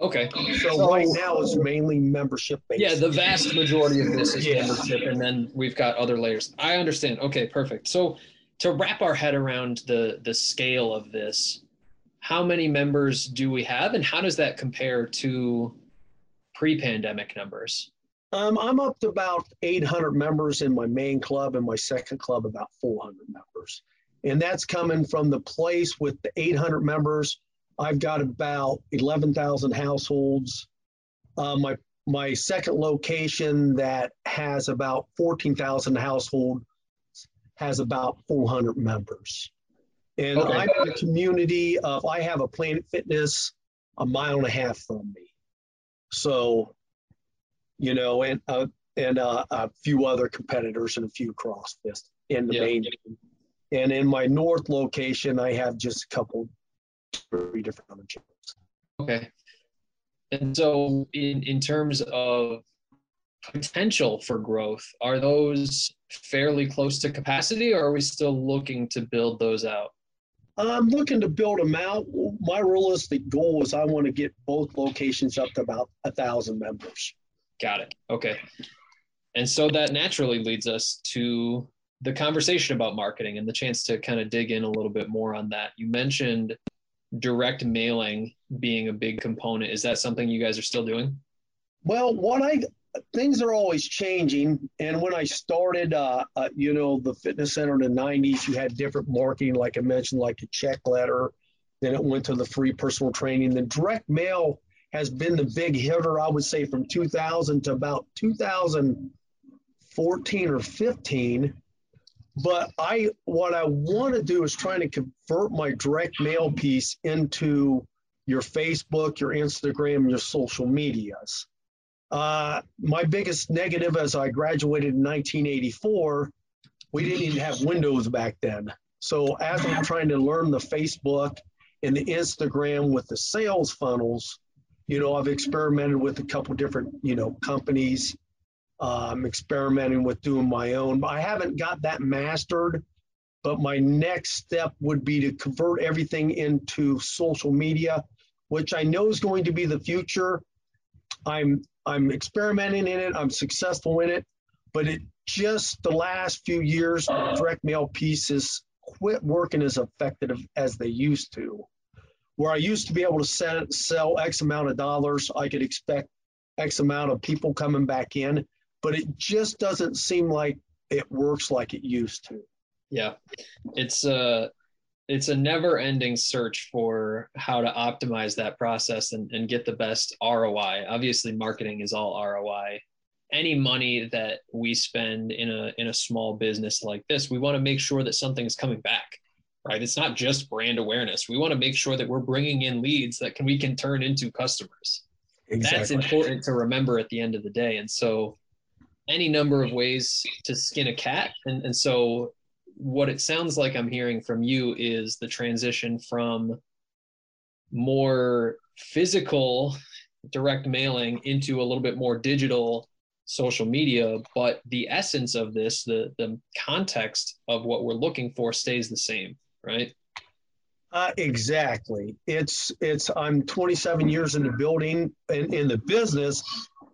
Okay. So, so right now it's mainly membership based. Yeah, the vast majority of this is yeah. membership, and then we've got other layers. I understand. Okay, perfect. So to wrap our head around the the scale of this, how many members do we have, and how does that compare to pre-pandemic numbers? Um, I'm up to about 800 members in my main club, and my second club about 400 members, and that's coming from the place with the 800 members. I've got about 11,000 households. Uh, my my second location that has about 14,000 household has about 400 members. And okay. I'm in a community of, I have a Planet Fitness a mile and a half from me. So, you know, and, uh, and uh, a few other competitors and a few CrossFit in the main. And in my north location, I have just a couple, three different other. Okay. And so, in, in terms of potential for growth, are those fairly close to capacity, or are we still looking to build those out? I'm looking to build them out. My realistic goal is I want to get both locations up to about a thousand members. Got it. Okay. And so that naturally leads us to the conversation about marketing and the chance to kind of dig in a little bit more on that. You mentioned direct mailing being a big component. Is that something you guys are still doing? Well, what I things are always changing. And when I started, uh, uh, you know, the fitness center in the 90s, you had different marketing, like I mentioned, like a check letter. Then it went to the free personal training. The direct mail has been the big hitter, I would say, from 2000 to about 2014 or 15. But I, what I want to do is trying to convert my direct mail piece into your Facebook, your Instagram, your social medias. Uh, my biggest negative as I graduated in 1984 we didn't even have windows back then. So as I'm trying to learn the Facebook and the Instagram with the sales funnels, you know, I've experimented with a couple different, you know, companies. I'm experimenting with doing my own. I haven't got that mastered, but my next step would be to convert everything into social media, which I know is going to be the future. I'm I'm experimenting in it. I'm successful in it, but it just the last few years, direct mail pieces quit working as effective as they used to. Where I used to be able to sell X amount of dollars, I could expect X amount of people coming back in, but it just doesn't seem like it works like it used to. Yeah, it's a it's a never ending search for how to optimize that process and, and get the best ROI. Obviously, marketing is all ROI. Any money that we spend in a in a small business like this, we want to make sure that something is coming back. Right? It's not just brand awareness. We want to make sure that we're bringing in leads that can we can turn into customers. Exactly. That's important to remember at the end of the day. And so any number of ways to skin a cat. And, and so what it sounds like I'm hearing from you is the transition from more physical direct mailing into a little bit more digital social media but the essence of this the the context of what we're looking for stays the same right? Uh, exactly. It's it's i'm 27 years in the building and in the business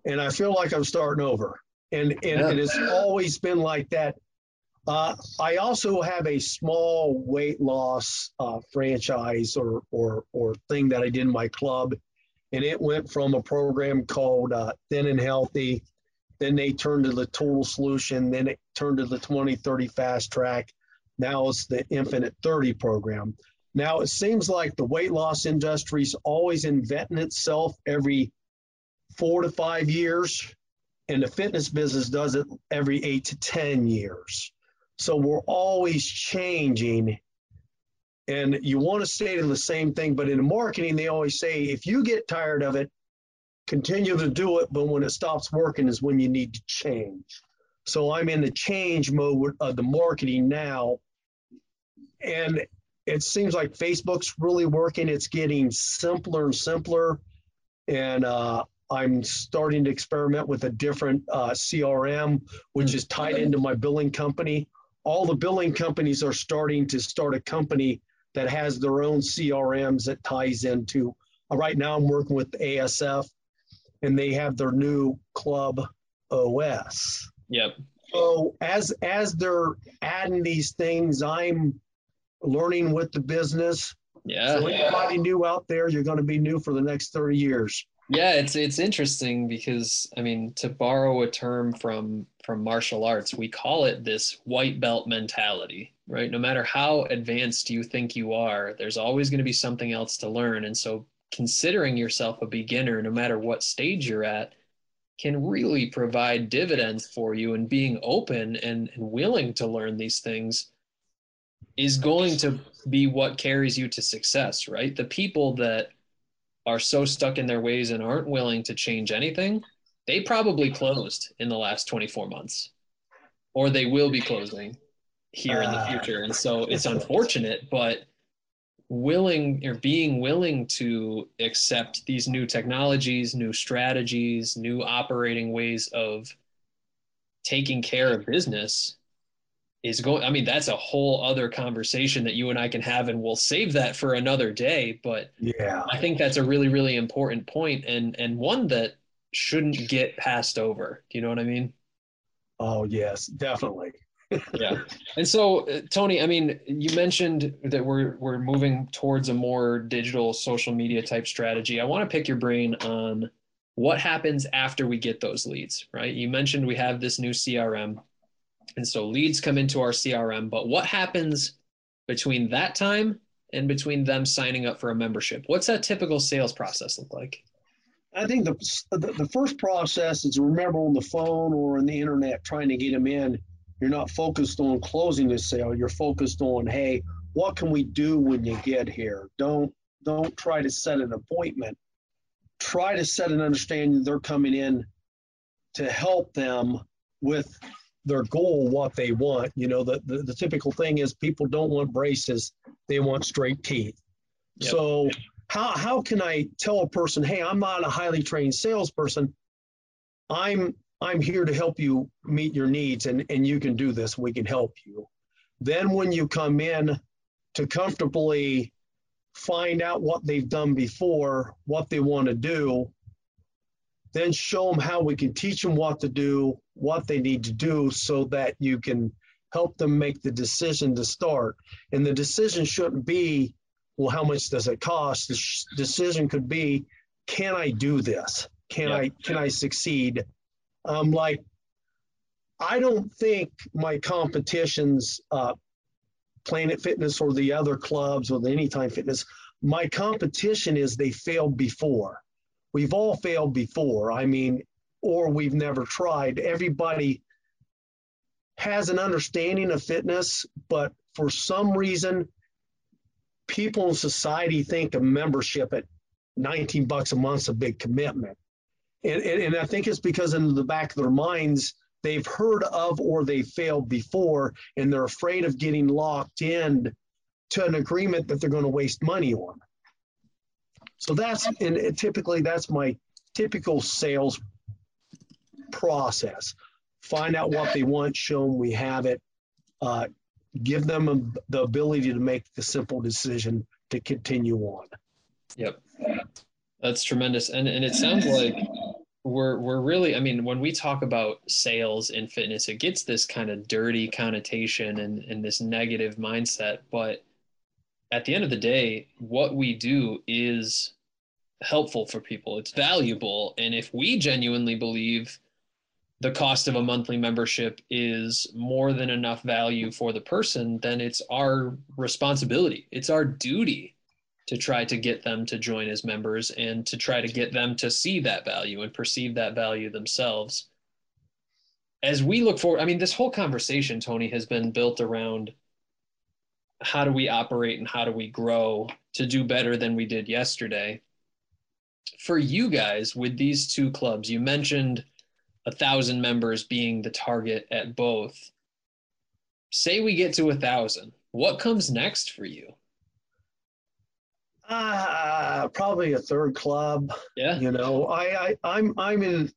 and i feel like i'm starting over and and yeah. it has always been like that uh, I also have a small weight loss uh, franchise or, or, or thing that I did in my club. And it went from a program called uh, Thin and Healthy. Then they turned to the Total Solution. Then it turned to the 2030 Fast Track. Now it's the Infinite 30 program. Now it seems like the weight loss industry is always inventing itself every four to five years. And the fitness business does it every eight to 10 years. So we're always changing. And you want to stay in the same thing, but in marketing, they always say if you get tired of it, continue to do it, but when it stops working is when you need to change. So I'm in the change mode of the marketing now. And it seems like Facebook's really working. It's getting simpler and simpler. And uh, I'm starting to experiment with a different uh, CRM, which is tied into my billing company all the billing companies are starting to start a company that has their own CRMs that ties into. Uh, right now, I'm working with ASF, and they have their new Club OS. Yep. So as as they're adding these things, I'm learning with the business. Yeah. So anybody new out there, you're going to be new for the next 30 years. Yeah, it's it's interesting because I mean to borrow a term from from martial arts, we call it this white belt mentality, right? No matter how advanced you think you are, there's always going to be something else to learn. And so considering yourself a beginner no matter what stage you're at can really provide dividends for you and being open and, and willing to learn these things is going to be what carries you to success, right? The people that are so stuck in their ways and aren't willing to change anything, they probably closed in the last 24 months or they will be closing here in the ah. future. And so it's unfortunate, but willing or being willing to accept these new technologies, new strategies, new operating ways of taking care of business is going i mean that's a whole other conversation that you and i can have and we'll save that for another day but yeah. I think that's a really really important point and and one that shouldn't get passed over. Do you know what i mean? Oh yes definitely. Yeah. And so uh, tony i mean you mentioned that we're we're moving towards a more digital social media type strategy. I want to pick your brain on what happens after we get those leads right? You mentioned we have this new crm and so leads come into our CRM, but what happens between that time and between them signing up for a membership? What's that typical sales process look like? I think the, the, first process is remember on the phone or on the internet trying to get them in. You're not focused on closing the sale. You're focused on, hey, what can we do when you get here? Don't don't try to set an appointment. Try to set an understanding they're coming in to help them with their goal what they want. You know, the, the, the typical thing is people don't want braces, they want straight teeth. Yep. So how how can I tell a person, hey, I'm not a highly trained salesperson. I'm I'm here to help you meet your needs and, and you can do this. We can help you. Then when you come in to comfortably find out what they've done before, what they want to do, then show them how we can teach them what to do, what they need to do so that you can help them make the decision to start. And the decision shouldn't be, well, how much does it cost? The sh- decision could be, can I do this? Can Yeah. I can I succeed? I'm um, like, I don't think my competitions, uh, Planet Fitness or the other clubs or the Anytime Fitness, my competition is they failed before. We've all failed before. I mean, or we've never tried. Everybody has an understanding of fitness, but for some reason, people in society think a membership at 19 bucks a month is a big commitment. And, and, and I think it's because in the back of their minds, they've heard of or they failed before, and they're afraid of getting locked in to an agreement that they're going to waste money on. So that's, and typically that's my typical sales process. Find out what they want, show them we have it, uh, give them a- the ability to make the simple decision to continue on. Yep. That's tremendous. And and it sounds like we're we're really I mean, when we talk about sales in fitness, it gets this kind of dirty connotation and, and this negative mindset. But at the end of the day, what we do is helpful for people. It's valuable. And if we genuinely believe the cost of a monthly membership is more than enough value for the person, then it's our responsibility. It's our duty to try to get them to join as members and to try to get them to see that value and perceive that value themselves. As we look forward, I mean, this whole conversation, Tony, has been built around how do we operate and how do we grow to do better than we did yesterday. For you guys, with these two clubs, you mentioned a thousand members being the target at both. Say we get to a thousand, what comes next for you? Ah, probably a third club. Yeah. You know, I, I I'm I'm in.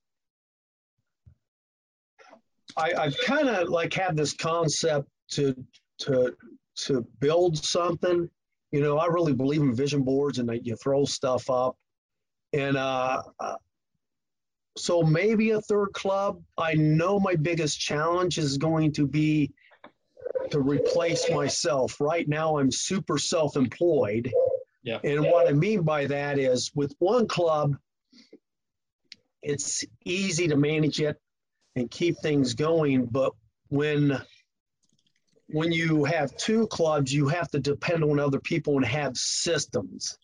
I I've kind of like had this concept to to to build something. You know, I really believe in vision boards and that you throw stuff up, and uh, uh, so maybe a third club. I know my biggest challenge is going to be to replace myself. Right now, I'm super self-employed. Yeah. And what I mean by that is with one club, it's easy to manage it and keep things going. But when when you have two clubs, you have to depend on other people and have systems.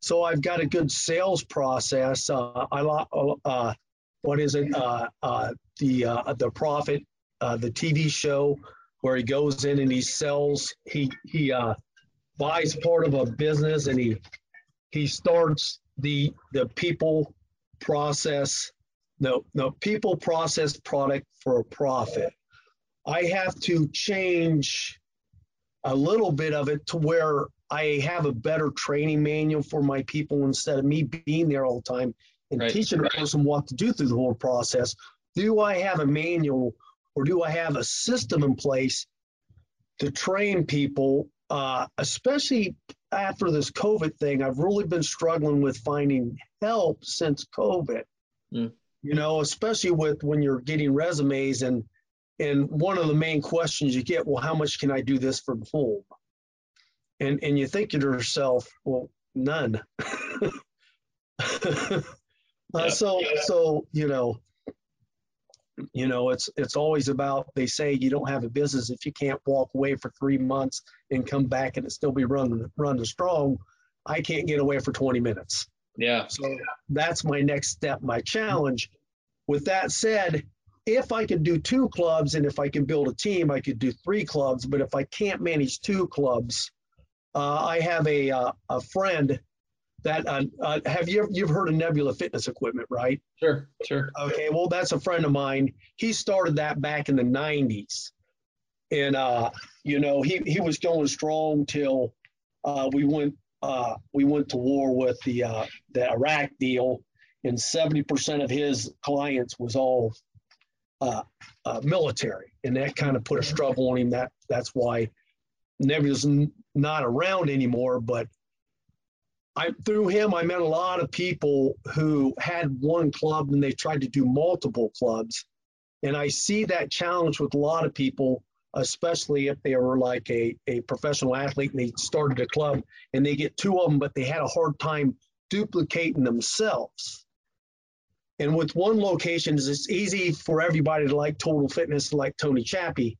So I've got a good sales process. Uh, I uh, what is it? Uh, uh, the uh, the Profit, uh, the TV show where he goes in and he sells. He he uh, buys part of a business and he he starts the the people process no no people process product for a profit i have to change a little bit of it to where i have a better training manual for my people instead of me being there all the time and Right. teaching a person what to do through the whole process do i have a manual or do i have a system in place to train people uh, especially after this COVID thing, I've really been struggling with finding help since COVID. Mm. You know, especially with when you're getting resumes and and one of the main questions you get, well, how much can I do this from home? And and you think to yourself, well, none. uh, Yeah. So so you know, you know it's it's always about they say you don't have a business if you can't walk away for three months and come back and it still be running running strong. I can't get away for 20 minutes. Yeah. So that's my next step, my challenge. With that said, if I can do two clubs and if I can build a team, I could do three clubs. But if I can't manage two clubs, uh, I have a, uh, a friend that uh, uh, have you you've heard of Nebula Fitness Equipment, right? Sure, sure. Okay, well that's a friend of mine. He started that back in the '90s, and uh, you know he he was going strong till uh, we went uh, we went to war with the uh, the Iraq deal, and 70% of his clients was all uh, uh, military, and that kind of put a struggle on him. That that's why Nebula's n- not around anymore. But I through him, I met a lot of people who had one club and they tried to do multiple clubs, and I see that challenge with a lot of people, especially if they were like a a professional athlete and they started a club and they get two of them, but they had a hard time duplicating themselves. And with one location, it's easy for everybody to like total fitness, like Tony Chappie,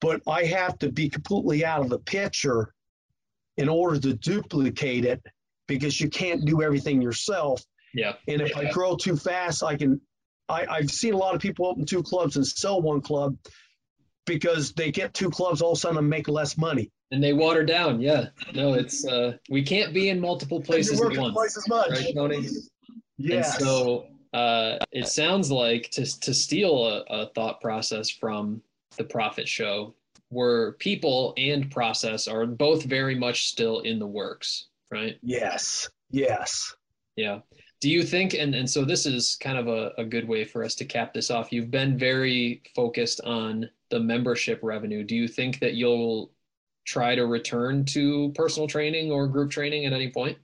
but I have to be completely out of the picture in order to duplicate it because you can't do everything yourself. Yeah. And if I grow too fast, I can. I, I've seen a lot of people open two clubs and sell one club because they get two clubs all of a sudden and make less money. And they water down. Yeah. No, it's uh we can't be in multiple places at once. twice as much. Right, Tony? Yes. And so uh, it sounds like to, to steal a, a thought process from the Profit Show, where people and process are both very much still in the works, right? yes. Yes. Yeah. Do you think, and, and so this is kind of a, a good way for us to cap this off. You've been very focused on the membership revenue. Do you think that you'll try to return to personal training or group training at any point?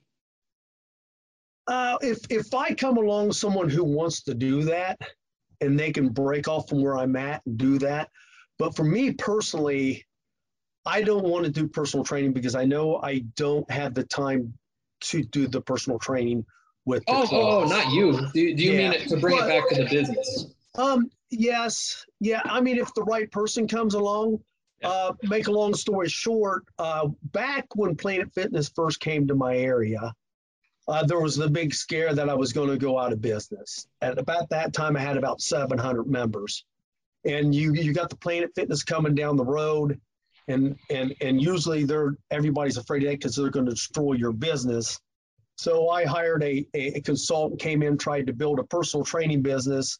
Uh, if if I come along someone who wants to do that, and they can break off from where I'm at and do that, but for me personally, I don't want to do personal training because I know I don't have the time to do the personal training with. The Oh, oh, oh, not you. Do, do you mean Yeah. it to bring But- it back to the business? Um. Yes. Yeah. I mean, if the right person comes along. Uh, make a long story short, uh, back when Planet Fitness first came to my area, uh, there was the big scare that I was going to go out of business. At about that time, I had about 700 members, and you you got the Planet Fitness coming down the road, and and and usually they're everybody's afraid of that because they're going to destroy your business. So I hired a, a consultant, came in, tried to build a personal training business.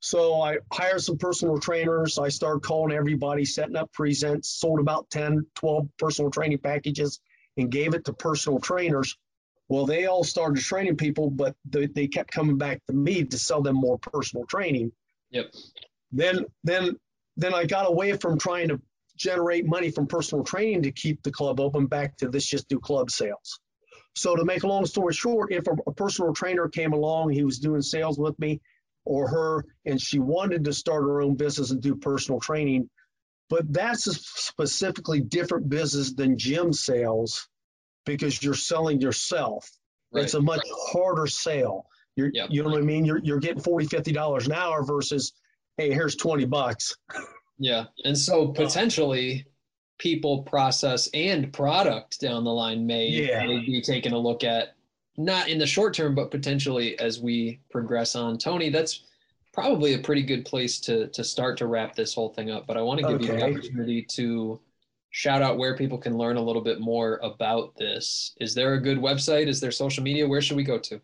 So I hired some personal trainers. I started calling everybody, setting up presents, sold about 10, 12 personal training packages and gave it to personal trainers. Well, they all started training people, but they, they kept coming back to me to sell them more personal training. Yep. Then, then, then I got away from trying to generate money from personal training to keep the club open back to let's just do club sales. So to make a long story short, if a, a personal trainer came along, he was doing sales with me or her, and she wanted to start her own business and do personal training, but that's a specifically different business than gym sales because you're selling yourself. It's a much harder sale. You're, Yep. You know what I mean? You're, you're getting 40 $50 an hour versus, hey, here's 20 bucks. Yeah. And so oh. potentially people, process, and product down the line may, Yeah. may be taking a look at, not in the short term, but potentially as we progress on. Tony, that's probably a pretty good place to, to start to wrap this whole thing up. But I want to give you the opportunity to shout out where people can learn a little bit more about this. Is there a good website? Is there social media? Where should we go to?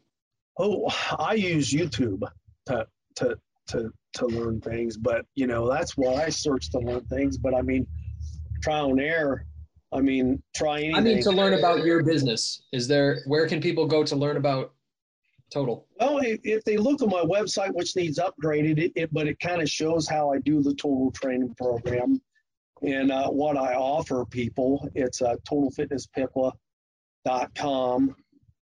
Oh, I use YouTube to to to to learn things, but you know that's why I search to learn things. But I mean, trial and error. I mean, try anything. I mean, to learn about your business. Is there, where can people go to learn about Total? Well, if, if they look at my website, which needs upgraded, it, it but it kind of shows how I do the total training program and uh, what I offer people. It's uh, totalfitnesspiqua.com.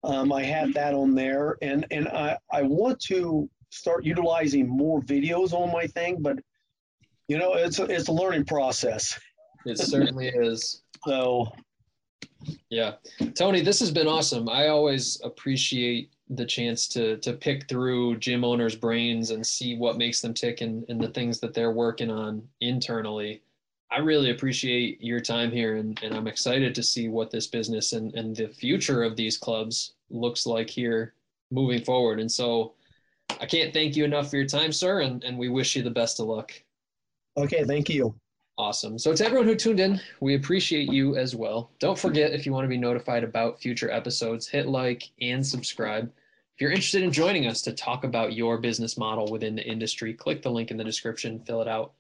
Um, I have that on there, and and I I want to start utilizing more videos on my thing, but you know, it's a, it's a learning process. It certainly is. So Yeah. Tony, this has been awesome. I always appreciate the chance to to pick through gym owners' brains and see what makes them tick and, and the things that they're working on internally. I really appreciate your time here and, and I'm excited to see what this business and, and the future of these clubs looks like here moving forward. And so I can't thank you enough for your time, sir, and, and we wish you the best of luck. okay, thank you. Awesome. So, to everyone who tuned in, we appreciate you as well. Don't forget if you want to be notified about future episodes, hit like and subscribe. If you're interested in joining us to talk about your business model within the industry, click the link in the description, fill it out.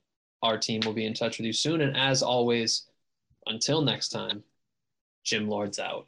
Our team will be in touch with you soon. And as always, until next time, Gym Lords out.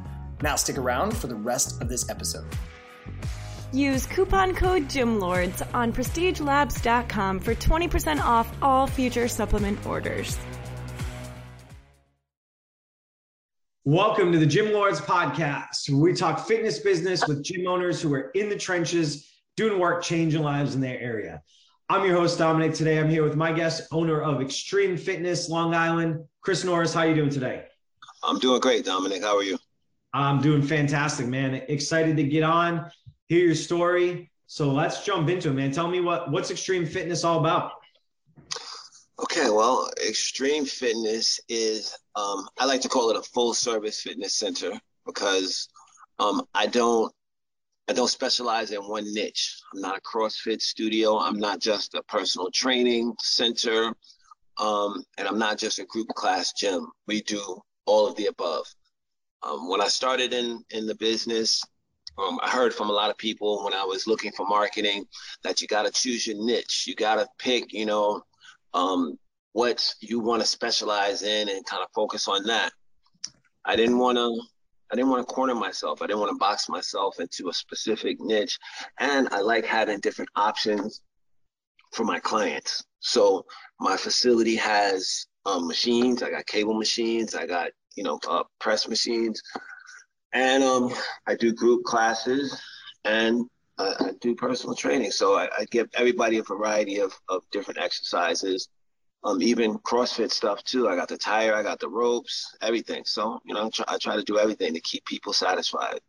Now stick around for the rest of this episode. Use coupon code GYMLORDS on prestigelabs.com for 20% off all future supplement orders. Welcome to the Gym Lords podcast, where we talk fitness business with gym owners who are in the trenches doing work, changing lives in their area. I'm your host, Dominic. Today I'm here with my guest, owner of Extreme Fitness Long Island, Chris Norris. How are you doing today? I'm doing great, Dominic. How are you? I'm doing fantastic, man. Excited to get on, hear your story. So let's jump into it, man. Tell me what what's Extreme Fitness all about? Okay, well, Extreme Fitness is um, I like to call it a full service fitness center because um, I don't I don't specialize in one niche. I'm not a CrossFit studio. I'm not just a personal training center, um, and I'm not just a group class gym. We do all of the above. Um, when I started in in the business, um, I heard from a lot of people when I was looking for marketing that you got to choose your niche. You got to pick, you know, um, what you want to specialize in and kind of focus on that. I didn't want to. I didn't want to corner myself. I didn't want to box myself into a specific niche, and I like having different options for my clients. So my facility has um, machines. I got cable machines. I got you know, uh, press machines. And um, I do group classes and uh, I do personal training. So I, I, give everybody a variety of, of different exercises, um, even CrossFit stuff too. I got the tire, I got the ropes, everything. So, you know, I try, I try to do everything to keep people satisfied.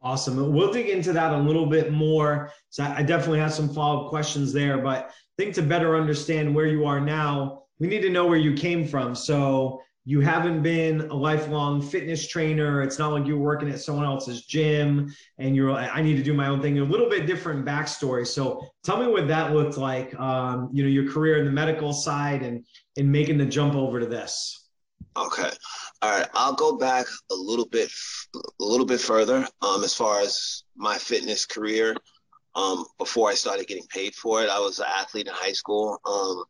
Awesome. We'll dig into that a little bit more. So I definitely have some follow up questions there, but I think to better understand where you are now, we need to know where you came from. So you haven't been a lifelong fitness trainer. It's not like you're working at someone else's gym and you're like, I need to do my own thing. A little bit different backstory. So tell me what that looked like. Um, you know, your career in the medical side and and making the jump over to this. Okay. All right. I'll go back a little bit a little bit further um, as far as my fitness career. Um, before I started getting paid for it, I was an athlete in high school. Um,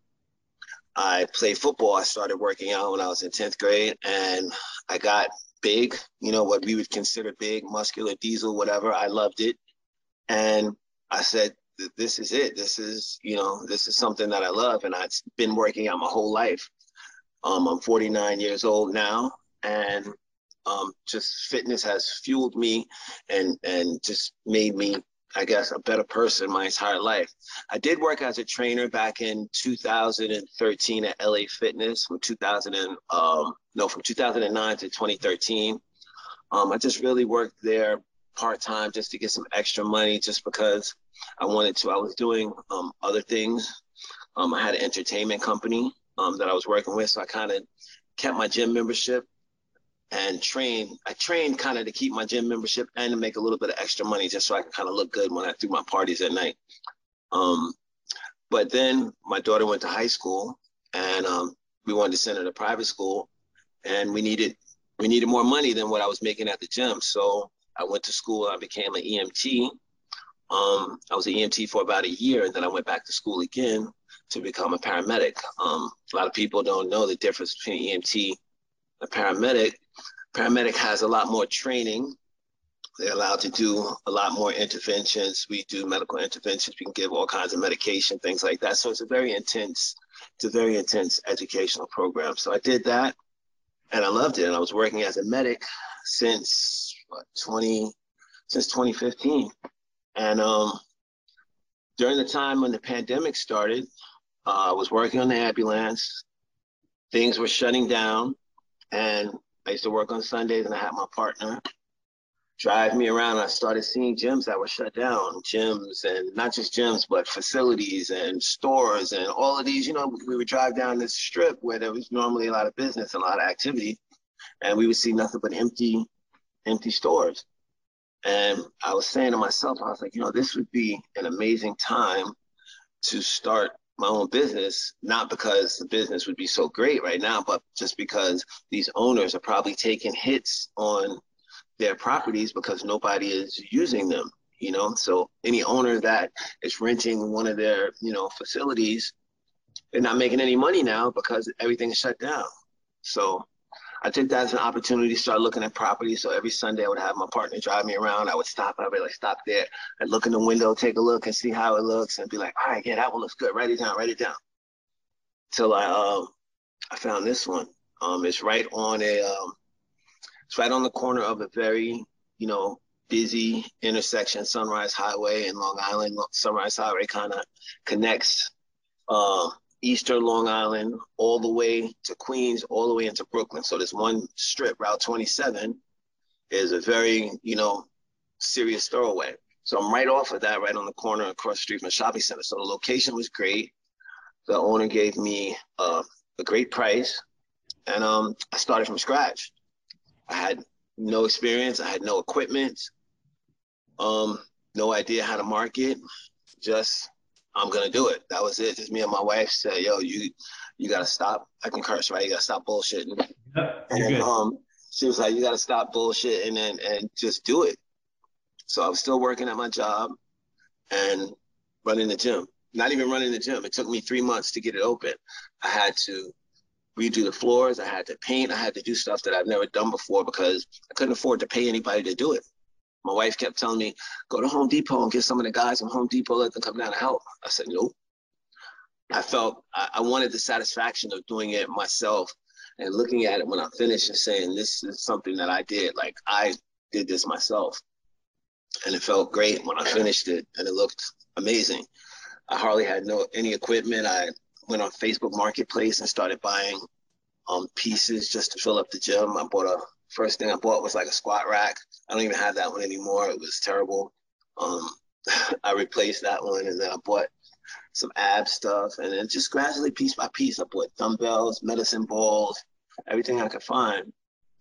I played football. I started working out when I was in 10th grade and I got big, you know, what we would consider big, muscular, diesel, whatever. I loved it. And I said, this is it. This is, you know, this is something that I love. And I've been working out my whole life. Um, I'm 49 years old now. And um, just fitness has fueled me and, and just made me I guess, a better person my entire life. I did work as a trainer back in 2013 at LA Fitness from 2000 and um, no from 2009 to 2013. Um, I just really worked there part time just to get some extra money, just because I wanted to. I was doing um, other things. Um, I had an entertainment company um, that I was working with, so I kind of kept my gym membership and train. I trained kind of to keep my gym membership and to make a little bit of extra money just so I can kind of look good when I do my parties at night. Um, but then my daughter went to high school and um, we wanted to send her to private school and we needed we needed more money than what I was making at the gym. So I went to school. I became an EMT. Um, I was an EMT for about a year, and then I went back to school again to become a paramedic. Um, a lot of people don't know the difference between EMT and a paramedic paramedic has a lot more training. They're allowed to do a lot more interventions. We do medical interventions. We can give all kinds of medication, things like that. So it's a very intense, it's a very intense educational program. So I did that and I loved it. And I was working as a medic since what, 20, since 2015. And um, during the time when the pandemic started, uh, I was working on the ambulance. Things were shutting down, and I used to work on Sundays, and I had my partner drive me around. I started seeing gyms that were shut down, gyms, and not just gyms, but facilities and stores and all of these. You know, we would drive down this strip where there was normally a lot of business and a lot of activity, and we would see nothing but empty, empty stores. And I was saying to myself, I was like, you know, this would be an amazing time to start my own business, not because the business would be so great right now, but just because these owners are probably taking hits on their properties because nobody is using them, you know? So any owner that is renting one of their, you know, facilities, they're not making any money now because everything is shut down. So I took that as an opportunity to start looking at properties. So every Sunday I would have my partner drive me around. I would stop. I'd be like, stop there. I'd look in the window, take a look and see how it looks and be like, all right, yeah, that one looks good. Write it down, write it down. Till I um I found this one. Um it's right on a um it's right on the corner of a very, you know, busy intersection, Sunrise Highway and Long Island. Sunrise Highway kind of connects uh, Eastern Long Island all the way to Queens, all the way into Brooklyn. So this one strip, Route 27, is a very, you know, serious throwaway. So I'm right off of that, right on the corner across the street from the shopping center. So the location was great. The owner gave me uh, a great price, and um, I started from scratch. I had no experience. I had no equipment. Um, no idea how to market. Just I'm gonna do it. That was it. Just me and my wife said, "Yo, you you gotta stop." I can curse, right? You gotta stop bullshitting. Yep, and then, um, she was like, "You gotta stop bullshitting and and just do it." So I was still working at my job and running the gym. Not even running the gym. It took me three months to get it open. I had to redo the floors. I had to paint. I had to do stuff that I've never done before because I couldn't afford to pay anybody to do it. My wife kept telling me, go to Home Depot and get some of the guys from Home Depot, let them come down and help. I said, nope. I felt I, I wanted the satisfaction of doing it myself and looking at it when I finished and saying, this is something that I did. Like I did this myself. And it felt great when I finished it and it looked amazing. I hardly had no any equipment. I went on Facebook Marketplace and started buying um, pieces just to fill up the gym. I bought a first thing I bought was like a squat rack. I don't even have that one anymore. It was terrible. Um, I replaced that one and then I bought some ab stuff and then just gradually piece by piece I bought dumbbells, medicine balls, everything I could find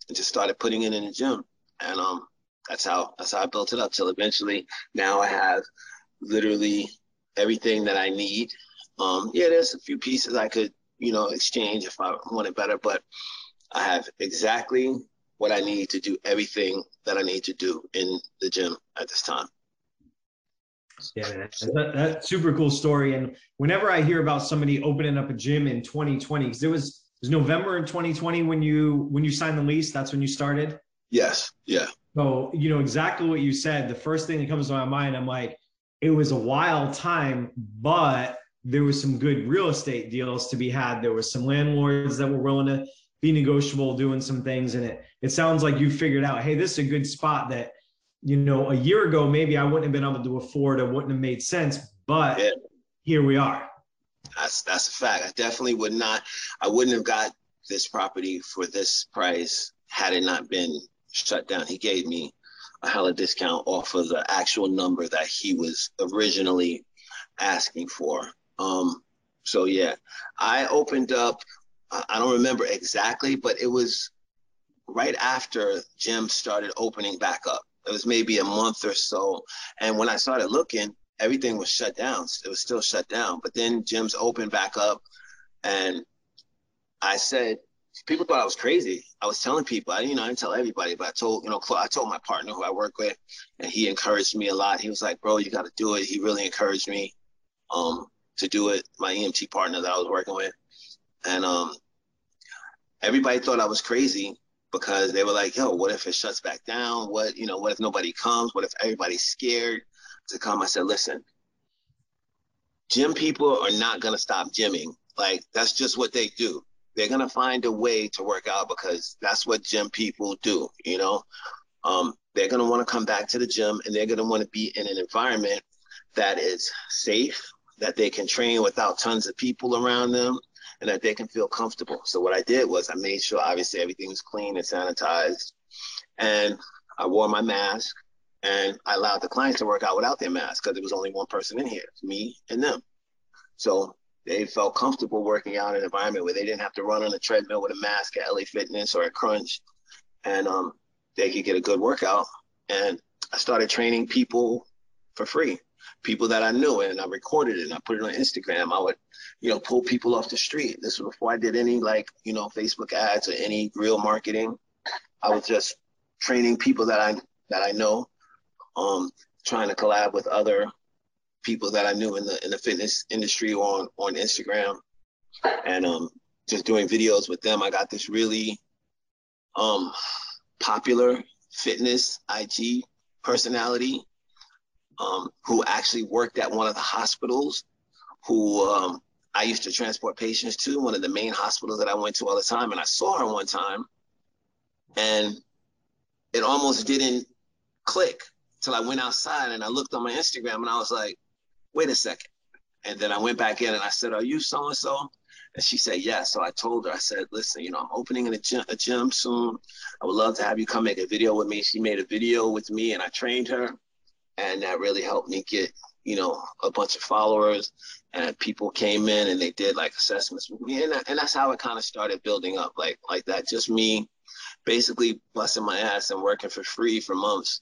and just started putting it in the gym. And um that's how that's how I built it up till eventually now I have literally everything that I need. Um yeah, there's a few pieces I could, you know, exchange if I wanted better, but I have exactly what I need to do everything that I need to do in the gym at this time. Yeah, that's, that, that's super cool story. And whenever I hear about somebody opening up a gym in 2020, because it was it was November in 2020 when you when you signed the lease. That's when you started. Yes. Yeah. So you know exactly what you said. The first thing that comes to my mind, I'm like, it was a wild time, but there was some good real estate deals to be had. There was some landlords that were willing to be negotiable, doing some things, and it it sounds like you figured out, hey, this is a good spot that you know a year ago maybe I wouldn't have been able to afford. It wouldn't have made sense, but yeah. here we are. That's that's a fact. I definitely would not. I wouldn't have got this property for this price had it not been shut down. He gave me a hella discount off of the actual number that he was originally asking for. Um, so yeah, I opened up. I don't remember exactly, but it was right after gyms started opening back up. It was maybe a month or so. And when I started looking, everything was shut down. It was still shut down. But then gyms opened back up. And I said, people thought I was crazy. I was telling people, I, you know, I didn't tell everybody, but I told, you know, I told my partner who I work with, and he encouraged me a lot. He was like, bro, you got to do it. He really encouraged me um, to do it. My EMT partner that I was working with. And um, everybody thought I was crazy because they were like, yo, what if it shuts back down? What, you know, what if nobody comes? What if everybody's scared to come? I said, listen, gym people are not going to stop gymming. Like, that's just what they do. They're going to find a way to work out because that's what gym people do, you know? Um, they're going to want to come back to the gym and they're going to want to be in an environment that is safe, that they can train without tons of people around them, and that they can feel comfortable. So what I did was I made sure obviously everything was clean and sanitized, and I wore my mask, and I allowed the clients to work out without their mask because there was only one person in here, me and them. So they felt comfortable working out in an environment where they didn't have to run on a treadmill with a mask at LA Fitness or at Crunch, and um, they could get a good workout. And I started training people for free people that I knew and I recorded it and I put it on Instagram. I would, you know, pull people off the street. This was before I did any like, you know, Facebook ads or any real marketing. I was just training people that I that I know, um, trying to collab with other people that I knew in the in the fitness industry on on Instagram and um just doing videos with them. I got this really um popular fitness IG personality um, who actually worked at one of the hospitals, who um, I used to transport patients to, one of the main hospitals that I went to all the time. And I saw her one time, and it almost didn't click till I went outside and I looked on my Instagram and I was like, wait a second. And then I went back in and I said, Are you so and so? And she said, Yes. Yeah. So I told her, I said, Listen, you know, I'm opening a gym, a gym soon. I would love to have you come make a video with me. She made a video with me and I trained her and that really helped me get you know a bunch of followers. And people came in and they did like assessments with me and, that, and that's how it kind of started building up like like that. Just me basically busting my ass and working for free for months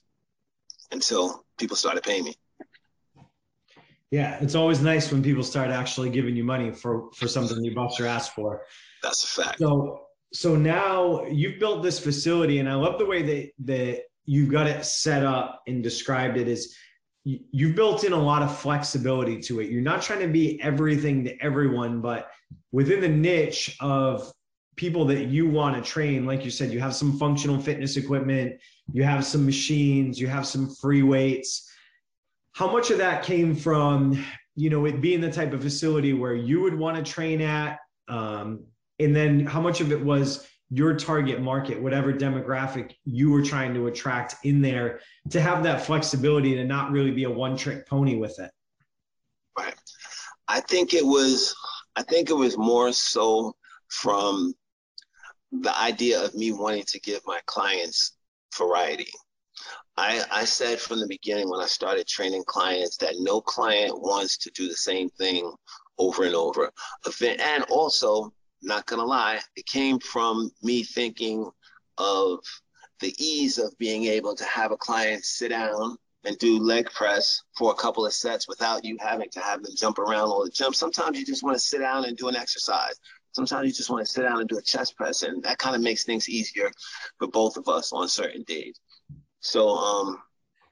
until people started paying me. Yeah it's always nice when people start actually giving you money for for something you bust your ass for. That's a fact. So so now you've built this facility and i love the way that that you've got it set up and described it as you've built in a lot of flexibility to it. You're not trying to be everything to everyone, but within the niche of people that you want to train, like you said, you have some functional fitness equipment, you have some machines, you have some free weights. How much of that came from, you know, it being the type of facility where you would want to train at? Um, and then how much of it was your target market, whatever demographic you were trying to attract in there, to have that flexibility to not really be a one trick pony with it? Right. I think it was, I think it was more so from the idea of me wanting to give my clients variety. I, I said from the beginning when I started training clients that no client wants to do the same thing over and over. And also, not gonna lie, it came from me thinking of the ease of being able to have a client sit down and do leg press for a couple of sets without you having to have them jump around all the jumps. Sometimes you just want to sit down and do an exercise. Sometimes you just want to sit down and do a chest press, and that kind of makes things easier for both of us on certain days. So, um,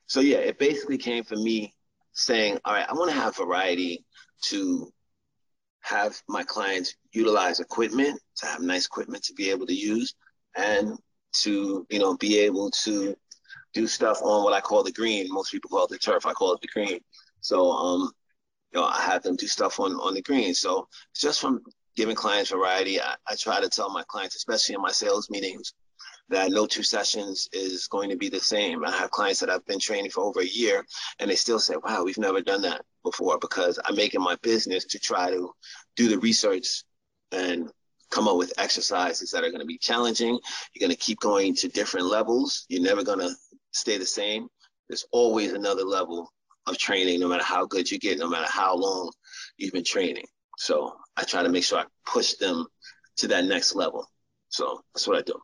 so yeah, it basically came from me saying, all right, I want to have variety to have my clients utilize equipment, to have nice equipment to be able to use, and to you know be able to do stuff on what I call the green. Most people call it the turf. I call it the green. So um, you know, I have them do stuff on on the green. So just from giving clients variety, I, I try to tell my clients, especially in my sales meetings, that no two sessions is going to be the same. I have clients that I've been training for over a year and they still say, wow, we've never done that before because I'm making my business to try to do the research and come up with exercises that are going to be challenging. You're going to keep going to different levels. You're never going to stay the same. There's always another level of training, no matter how good you get, no matter how long you've been training. So I try to make sure I push them to that next level. So that's what I do.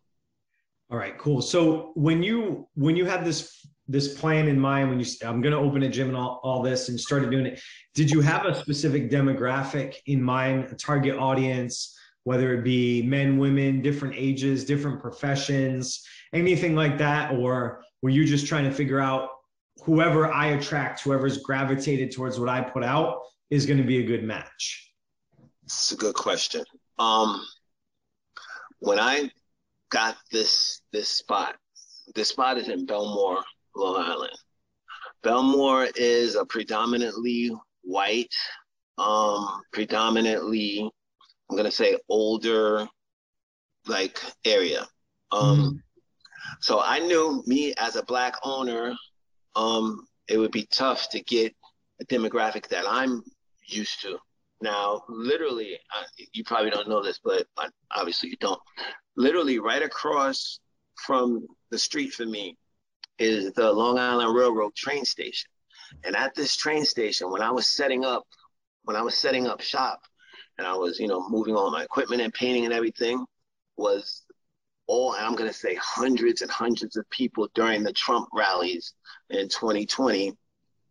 All right, cool. So when you when you have this this plan in mind when you I'm going to open a gym and all, all this and started doing it, did you have a specific demographic in mind, a target audience, whether it be men, women, different ages, different professions, anything like that, or were you just trying to figure out whoever I attract, whoever's gravitated towards what I put out is going to be a good match? It's a good question. Um, when I got this this spot. This spot is in Bellmore, Long Island. Bellmore is a predominantly white, um, predominantly, I'm gonna say older, like area. Um, mm-hmm. So I knew me as a black owner, um, it would be tough to get a demographic that I'm used to. Now, literally, uh, you probably don't know this, but obviously you don't. Literally, right across from the street for me is the Long Island Railroad train station. And at this train station, when I was setting up, when I was setting up shop, and I was, you know, moving all my equipment and painting and everything, was all, I'm to say hundreds and hundreds of people during the Trump rallies in 2020.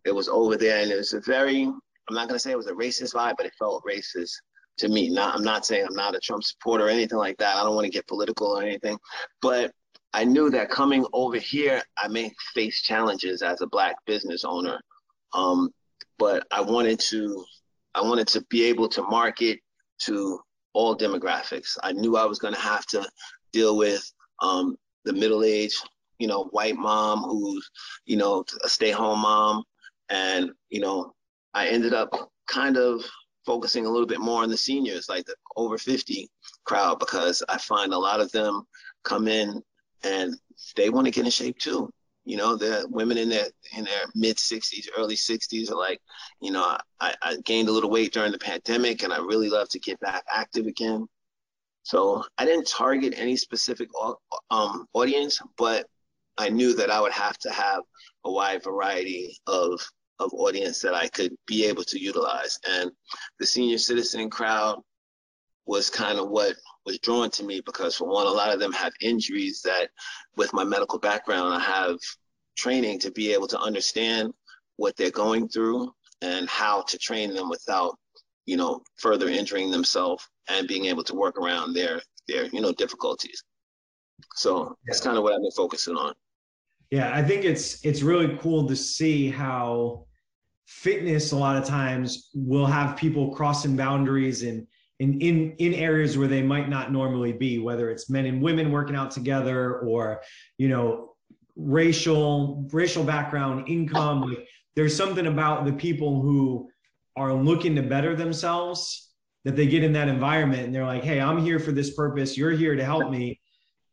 It was over there, and it was a very, I'm not to say it was a racist vibe, but it felt racist to me. Not, I'm not saying I'm not a Trump supporter or anything like that. I don't want to get political or anything, but I knew that coming over here, I may face challenges as a black business owner. Um, but I wanted to, I wanted to be able to market to all demographics. I knew I was going to have to deal with um, the middle-aged, you know, white mom who's, you know, a stay-home mom, and you know, I ended up kind of focusing a little bit more on the seniors, like the over 50 crowd, because I find a lot of them come in and they want to get in shape too. You know, the women in their in their mid 60s, early 60s are like, you know, I, I gained a little weight during the pandemic, and I really love to get back active again. So I didn't target any specific um, audience, but I knew that I would have to have a wide variety of of audience that I could be able to utilize. And the senior citizen crowd was kind of what was drawn to me because for one, a lot of them have injuries that with my medical background, I have training to be able to understand what they're going through and how to train them without, you know, further injuring themselves and being able to work around their their you know difficulties. So yeah. that's kind of what I've been focusing on. Yeah, I think it's it's really cool to see how fitness a lot of times will have people crossing boundaries and in in in areas where they might not normally be, whether it's men and women working out together or you know racial racial background, income. There's something about the people who are looking to better themselves that they get in that environment and they're like, hey, I'm here for this purpose. You're here to help me.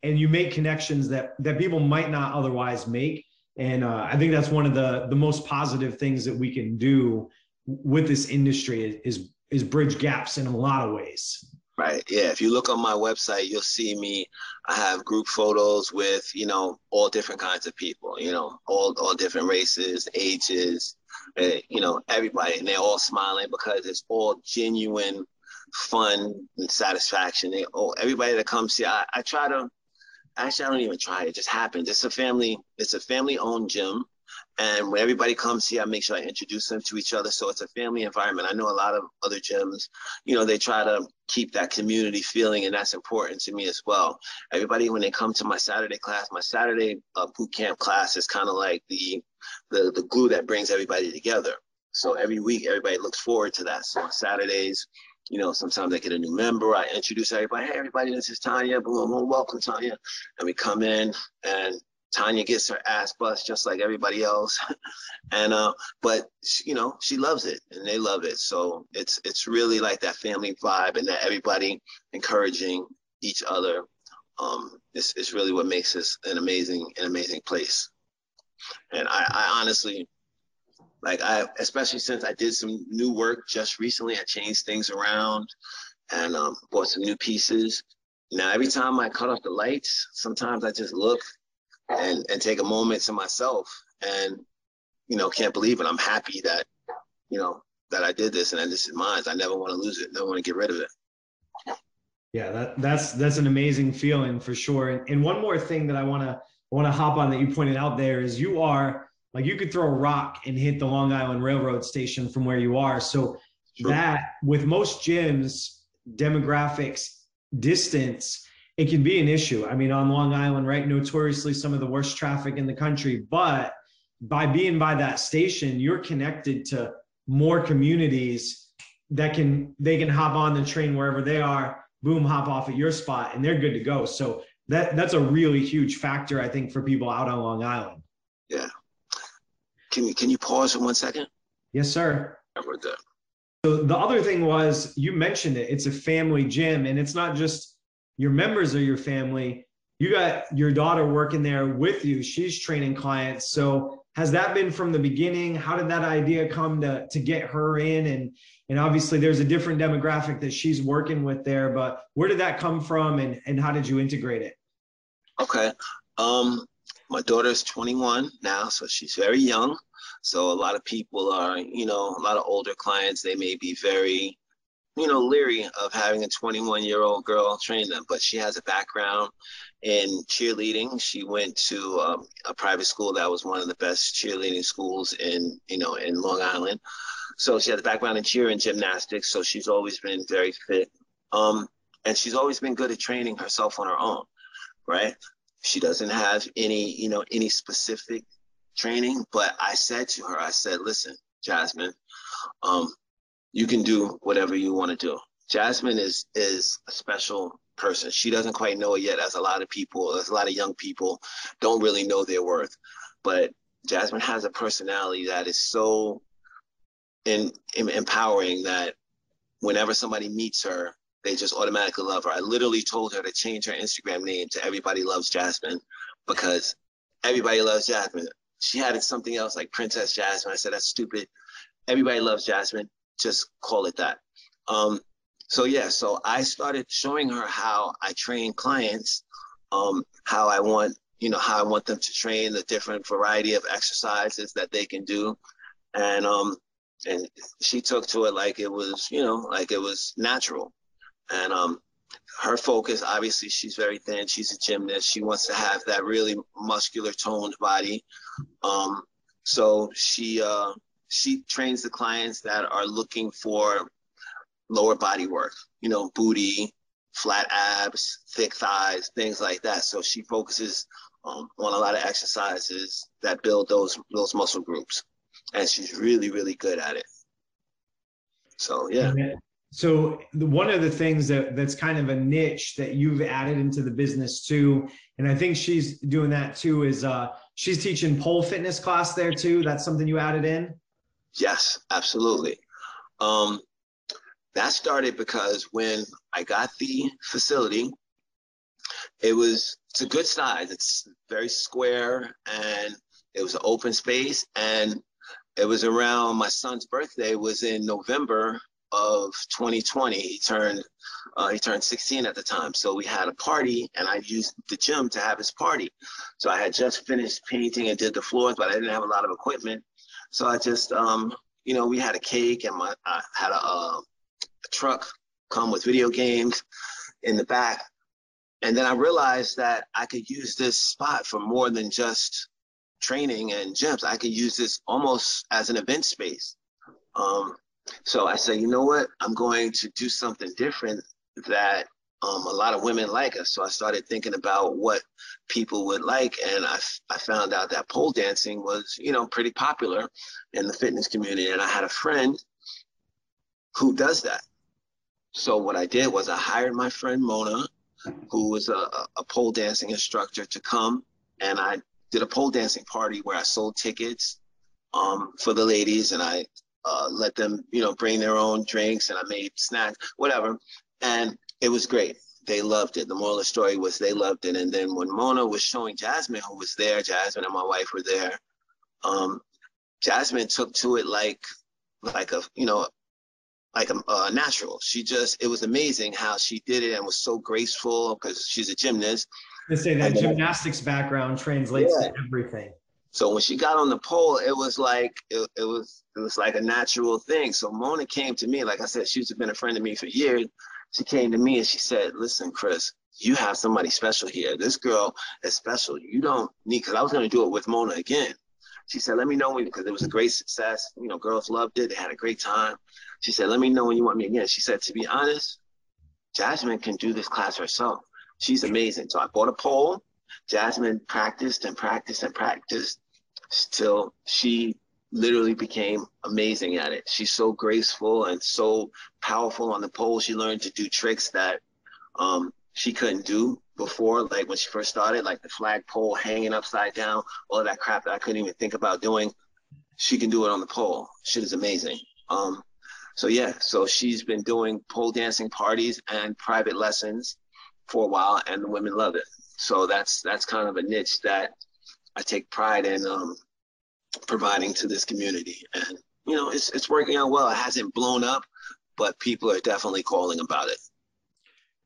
And you make connections that that people might not otherwise make. And uh, I think that's one of the the most positive things that we can do with this industry is, is bridge gaps in a lot of ways. Right. Yeah. If you look on my website, you'll see me. I have group photos with you know all different kinds of people. You know, all all different races, ages. Uh, you know, everybody, and they're all smiling because it's all genuine fun and satisfaction. They, oh, everybody that comes here, I, I try to. Actually, I don't even try. It just happens. It's a family. It's a family-owned gym. And when everybody comes here, I make sure I introduce them to each other. So it's a family environment. I know a lot of other gyms, you know, they try to keep that community feeling, and that's important to me as well. Everybody, when they come to my Saturday class, my Saturday uh, boot camp class is kind of like the, the the glue that brings everybody together. So every week, everybody looks forward to that. So on Saturdays, you know, sometimes I get a new member. I introduce everybody. Hey, everybody, this is Tanya. Boom, boom, welcome, Tanya. And we come in, and Tanya gets her ass bust just like everybody else, and uh, but you know she loves it and they love it. So it's it's really like that family vibe and that everybody encouraging each other. Um, it's, it's really what makes this an amazing an amazing place. And I, I honestly like I, especially since I did some new work just recently, I changed things around and um, bought some new pieces. Now, every time I cut off the lights, sometimes I just look and, and take a moment to myself and, you know, can't believe it. I'm happy that, you know, that I did this and that this is mine. I never want to lose it. Never want to get rid of it. Yeah, that, that's that's an amazing feeling for sure. And, and one more thing that I want to want to hop on that you pointed out there is you are like you could throw a rock and hit the Long Island Railroad station from where you are. So that with most gyms, demographics, distance, it can be an issue. I mean, on Long Island, right? Notoriously some of the worst traffic in the country. But by being by that station, you're connected to more communities that can they can hop on the train wherever they are, boom, hop off at your spot, and they're good to go. So that that's a really huge factor, I think, for people out on Long Island. Yeah. Can you can you pause for one second? Yes, sir. I heard that. So the other thing was you mentioned it. It's a family gym, and it's not just your members are your family. You got your daughter working there with you. She's training clients. So has that been from the beginning? How did that idea come to to get her in? And and obviously there's a different demographic that she's working with there, but where did that come from and, and how did you integrate it? Okay. Um, my daughter's 21 now, so she's very young. So a lot of people are, you know, a lot of older clients, they may be very, you know, leery of having a 21 year old girl train them, but she has a background in cheerleading. She went to um, a private school that was one of the best cheerleading schools in, you know, in Long Island. So she has a background in cheer and gymnastics. So she's always been very fit. Um, and she's always been good at training herself on her own, right? She doesn't have any, you know, any specific training, but I said to her, I said, listen, Jasmine, um, you can do whatever you want to do. Jasmine is is a special person. She doesn't quite know it yet, as a lot of people, as a lot of young people don't really know their worth. But Jasmine has a personality that is so in, in empowering that whenever somebody meets her, they just automatically love her. I literally told her to change her Instagram name to Everybody Loves Jasmine because everybody loves Jasmine. She had something else like Princess Jasmine. I said, that's stupid. Everybody loves Jasmine. Just call it that. Um, so yeah, so I started showing her how I train clients, um, how I want, you know, how I want them to train the different variety of exercises that they can do. And um, and she took to it like it was, you know, like it was natural. And um, her focus, obviously, she's very thin. She's a gymnast. She wants to have that really muscular, toned body. Um, so she uh, she trains the clients that are looking for lower body work. You know, booty, flat abs, thick thighs, things like that. So she focuses um, on a lot of exercises that build those those muscle groups. And she's really really good at it. So yeah. So one of the things that that's kind of a niche that you've added into the business too and i think she's doing that too is uh she's teaching pole fitness class there too. That's something you added in yes absolutely um that started because when i got the facility it was it's a good size it's very square and it was an open space and it was around my son's birthday was in November of 2020. He turned uh, he turned 16 at the time, so we had a party, and I used the gym to have his party. So I had just finished painting and did the floors, but I didn't have a lot of equipment. So I just um, you know we had a cake and my I had a, a truck come with video games in the back. And then I realized that I could use this spot for more than just training and gyms. I could use this almost as an event space. Um, so I said, you know what? I'm going to do something different that um, a lot of women like us. So I started thinking about what people would like, and I, I found out that pole dancing was, you know, pretty popular in the fitness community. And I had a friend who does that. So what I did was I hired my friend Mona, who was a, a pole dancing instructor, to come, and I did a pole dancing party where I sold tickets um, for the ladies and I uh, let them, you know, bring their own drinks and I made snacks, whatever. And it was great. They loved it. The moral of the story was they loved it. And then when Mona was showing Jasmine, who was there, Jasmine and my wife were there. Um, Jasmine took to it like, like a, you know, like a, a natural. She just, it was amazing how she did it and was so graceful because she's a gymnast to say that gymnastics background translates yeah. to everything. So when she got on the pole, it was like it, it, was it was like a natural thing. So Mona came to me, like I said, she's been a friend of me for years. She came to me and she said, "Listen, Chris, you have somebody special here. This girl is special. You don't need." Because I was going to do it with Mona again. She said, "Let me know when," because it was a great success. You know, girls loved it. They had a great time. She said, "Let me know when you want me again." She said, "To be honest, Jasmine can do this class herself." She's amazing. So I bought a pole. Jasmine practiced and practiced and practiced till she literally became amazing at it. She's so graceful and so powerful on the pole. She learned to do tricks that um, she couldn't do before, like when she first started, like the flagpole hanging upside down, all that crap that I couldn't even think about doing. She can do it on the pole. Shit is amazing. Um, so yeah, so she's been doing pole dancing parties and private lessons for a while, and the women love it. So that's that's kind of a niche that I take pride in um, providing to this community, and you know, it's it's working out well. It hasn't blown up, but people are definitely calling about it.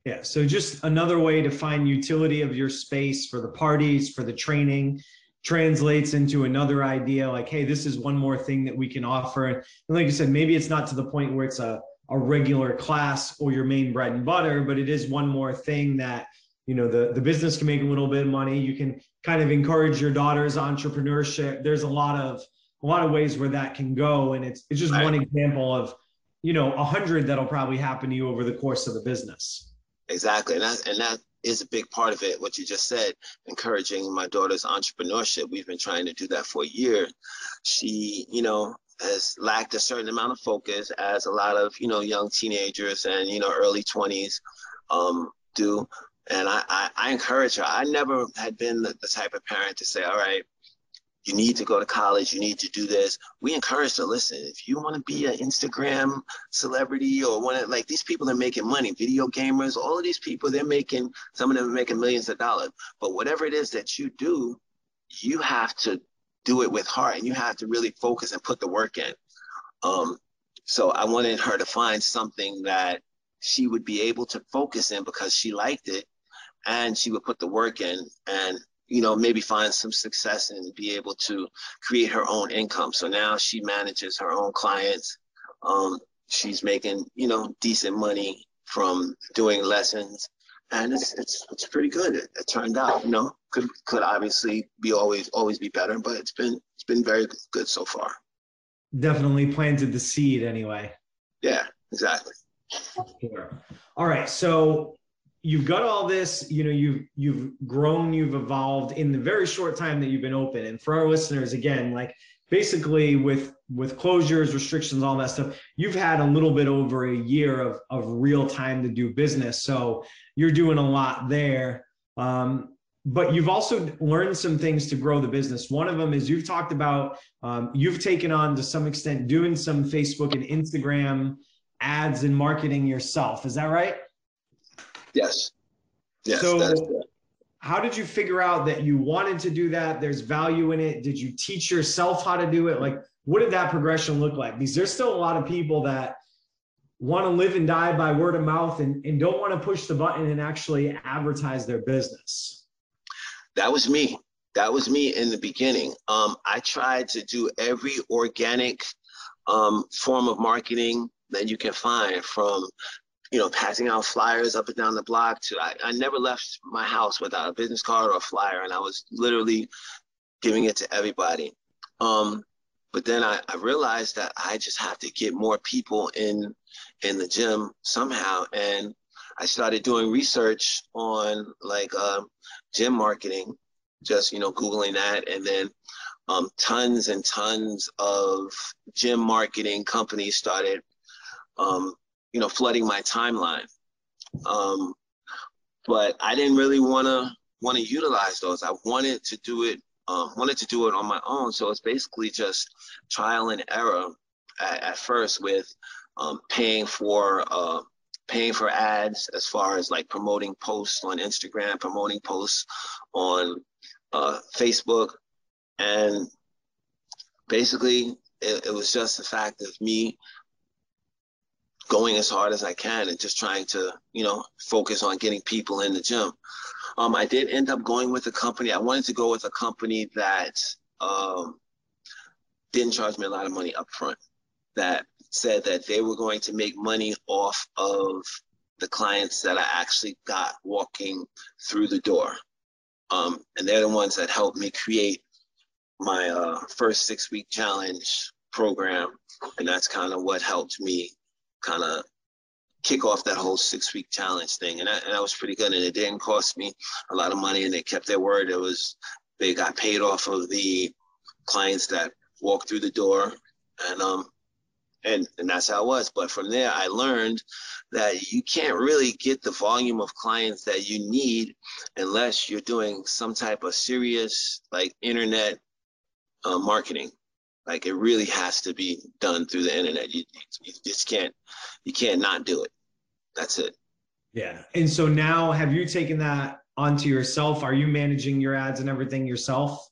Yeah. So just another way to find utility of your space for the parties, for the training, translates into another idea like, hey, this is one more thing that we can offer. And like you said, maybe it's not to the point where it's a, a regular class or your main bread and butter, but it is one more thing that, you know, the, the business can make a little bit of money. You can kind of encourage your daughter's entrepreneurship. There's a lot of a lot of ways where that can go. And it's it's just right. one example of, you know, a hundred that'll probably happen to you over the course of the business. Exactly. And that, and that is a big part of it. What you just said, encouraging my daughter's entrepreneurship. We've been trying to do that for a year. She, you know, has lacked a certain amount of focus as a lot of, you know, young teenagers and, you know, early 20s um, do. And I, I, I encourage her. I never had been the, the type of parent to say, all right, you need to go to college, you need to do this. We encourage to listen. If you want to be an Instagram celebrity or want to, like these people are making money, video gamers, all of these people, they're making, some of them are making millions of dollars. But whatever it is that you do, you have to do it with heart and you have to really focus and put the work in. Um, so I wanted her to find something that she would be able to focus in because she liked it and she would put the work in. And you know, maybe find some success and be able to create her own income. So now she manages her own clients. Um, she's making, you know, decent money from doing lessons. And it's it's it's pretty good. It, it turned out, you know, could could obviously be always always be better, but it's been it's been very good so far. Definitely planted the seed anyway. Yeah, exactly. Sure. All right. So you've got all this you know you've you've grown you've evolved in the very short time that you've been open. And for our listeners again like basically with with closures restrictions all that stuff you've had a little bit over a year of of real time to do business. So you're doing a lot there. Um, but you've also learned some things to grow the business. One of them is you've talked about um, you've taken on to some extent doing some facebook and instagram ads and marketing yourself. Is that right Yes. Yes. So, how did you figure out that you wanted to do that? There's value in it. Did you teach yourself how to do it? Like, what did that progression look like? Because there's still a lot of people that want to live and die by word of mouth and, and don't want to push the button and actually advertise their business. That was me. That was me in the beginning. Um, I tried to do every organic um, form of marketing that you can find from you know, passing out flyers up and down the block to I, I never left my house without a business card or a flyer and I was literally giving it to everybody. Um, but then I, I realized that I just have to get more people in in the gym somehow. And I started doing research on like uh, gym marketing, just you know, Googling that and then um, tons and tons of gym marketing companies started um, you know, flooding my timeline. Um, but I didn't really want to want to utilize those. I wanted to do it, um, wanted to do it on my own. So it's basically just trial and error at, at first with um, paying for uh, paying for ads as far as like promoting posts on Instagram, promoting posts on uh, Facebook, and basically it, it was just the fact of me going as hard as I can and just trying to, you know, focus on getting people in the gym. Um, I did end up going with a company. I wanted to go with a company that um, didn't charge me a lot of money up front, that said that they were going to make money off of the clients that I actually got walking through the door. Um, and they're the ones that helped me create my uh, first six week challenge program. And that's kind of what helped me kind of kick off that whole six week challenge thing. And that, and was pretty good. And it didn't cost me a lot of money and they kept their word. It was, they got paid off of the clients that walked through the door. And um, and and that's how it was. But from there, I learned that you can't really get the volume of clients that you need unless you're doing some type of serious like internet uh, marketing. Like it really has to be done through the internet. You, you just can't you can't not do it. That's it. Yeah. And so now, have you taken that onto yourself? Are you managing your ads and everything yourself?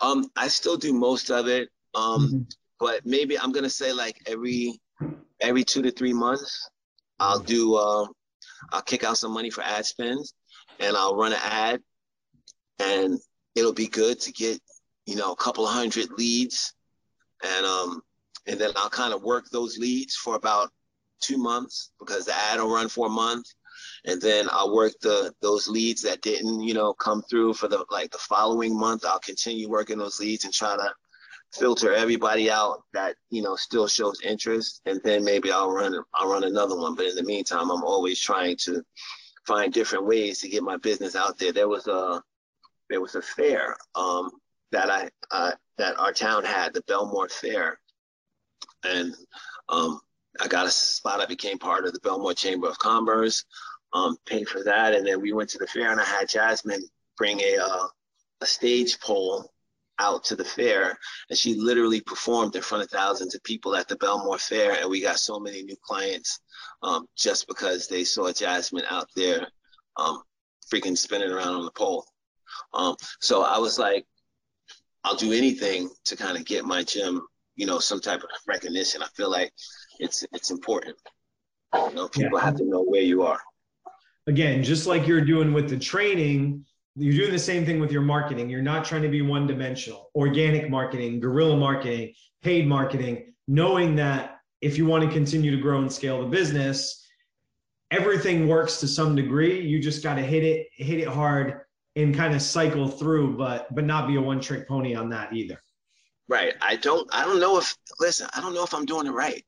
Um, I still do most of it. Um, Mm-hmm. but maybe I'm gonna say like every every two to three months, I'll do uh, I'll kick out some money for ad spends, and I'll run an ad, and it'll be good to get you know a couple hundred leads, and um and then I'll kind of work those leads for about two months because the ad will run for a month, and then I'll work the those leads that didn't you know come through for the like the following month. I'll continue working those leads and try to filter everybody out that you know still shows interest. And then maybe i'll run i'll run another one. But in the meantime i'm always trying to find different ways to get my business out there. There was a there was a fair um, that i uh, that our town had the bellmore fair. And um, i got a spot i became part of the bellmore chamber of commerce um, paid for that. And then we went to the fair and i had jasmine bring a uh, a stage pole out to the fair. And she literally performed in front of thousands of people at the Bellmore Fair. And we got so many new clients um, just because they saw Jasmine out there um, freaking spinning around on the pole. Um, so I was like, I'll do anything to kind of get my gym, you know, some type of recognition. I feel like it's it's important. You know, people Yeah. have to know where you are. Again, just like you're doing with the training, you're doing the same thing with your marketing. You're not trying to be one dimensional. Organic marketing, guerrilla marketing, paid marketing, knowing that if you want to continue to grow and scale the business, everything works to some degree. You just got to hit it, hit it hard and kind of cycle through, but but not be a one trick pony on that either. Right. I don't I don't know if listen, I don't know if I'm doing it right.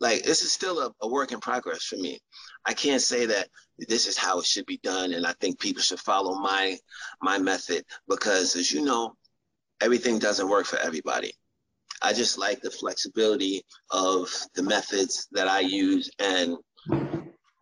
Like this is still a, a work in progress for me. I can't say that this is how it should be done and I think people should follow my my method because as you know, everything doesn't work for everybody. I just like the flexibility of the methods that I use and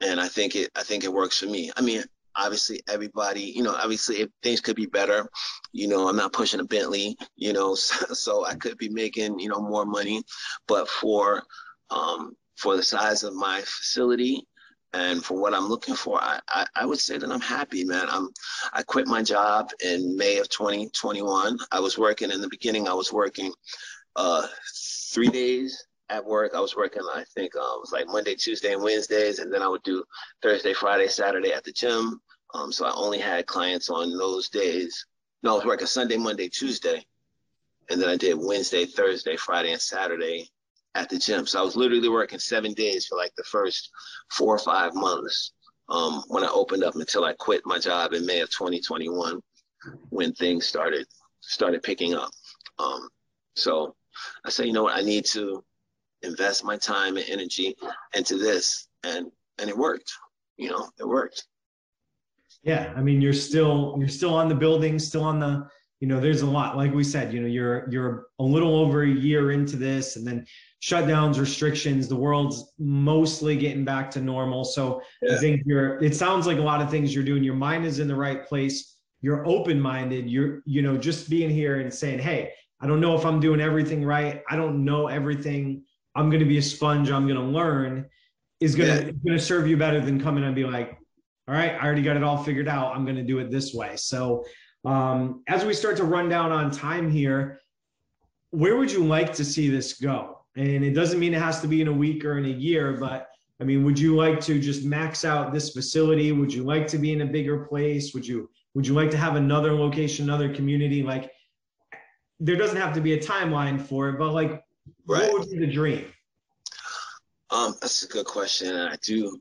and I think it I think it works for me. I mean, obviously everybody, you know, obviously if things could be better, you know, I'm not pushing a Bentley, you know, so, so I could be making, you know, more money, but for um for the size of my facility and for what I'm looking for, I, I, I would say that I'm happy, man. I'm I quit my job in May of 2021. I was working in the beginning, I was working uh three days at work. I was working, I think uh, it was like Monday, Tuesday, and Wednesdays, and then I would do Thursday, Friday, Saturday at the gym. Um, so I only had clients on those days. No, I was working Sunday, Monday, Tuesday, and then I did Wednesday, Thursday, Friday, and Saturday at the gym. So I was literally working seven days for like the first four or five months um, when I opened up until I quit my job in May of 2021 when things started started picking up. Um, so I said, you know what, I need to invest my time and energy into this, and and it worked. You know, it worked. Yeah, I mean, you're still you're still on the building, still on the you know. There's a lot, like we said. You know, you're you're a little over a year into this, and then shutdowns, restrictions. The world's mostly getting back to normal. So I think you're. It sounds like a lot of things you're doing. Your mind is in the right place. You're open minded. You're you know just being here and saying, hey, I don't know if I'm doing everything right. I don't know everything. I'm going to be a sponge. I'm going to learn. Is going to going to serve you better than coming and be like, all right, I already got it all figured out. I'm going to do it this way. So, um, as we start to run down on time here, where would you like to see this go? And it doesn't mean it has to be in a week or in a year, but I mean, would you like to just max out this facility? Would you like to be in a bigger place? Would you would you like to have another location, another community? Like, there doesn't have to be a timeline for it, but like, Right. what would be the dream? Um, that's a good question, and I do,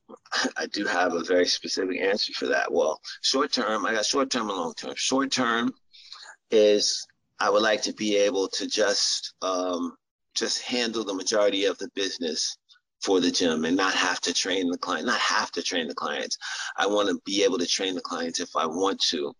I do have a very specific answer for that. Well, short term, I got short term and long term. Short term is I would like to be able to just, um, just handle the majority of the business for the gym and not have to train the client, not have to train the clients. I want to be able to train the clients if I want to,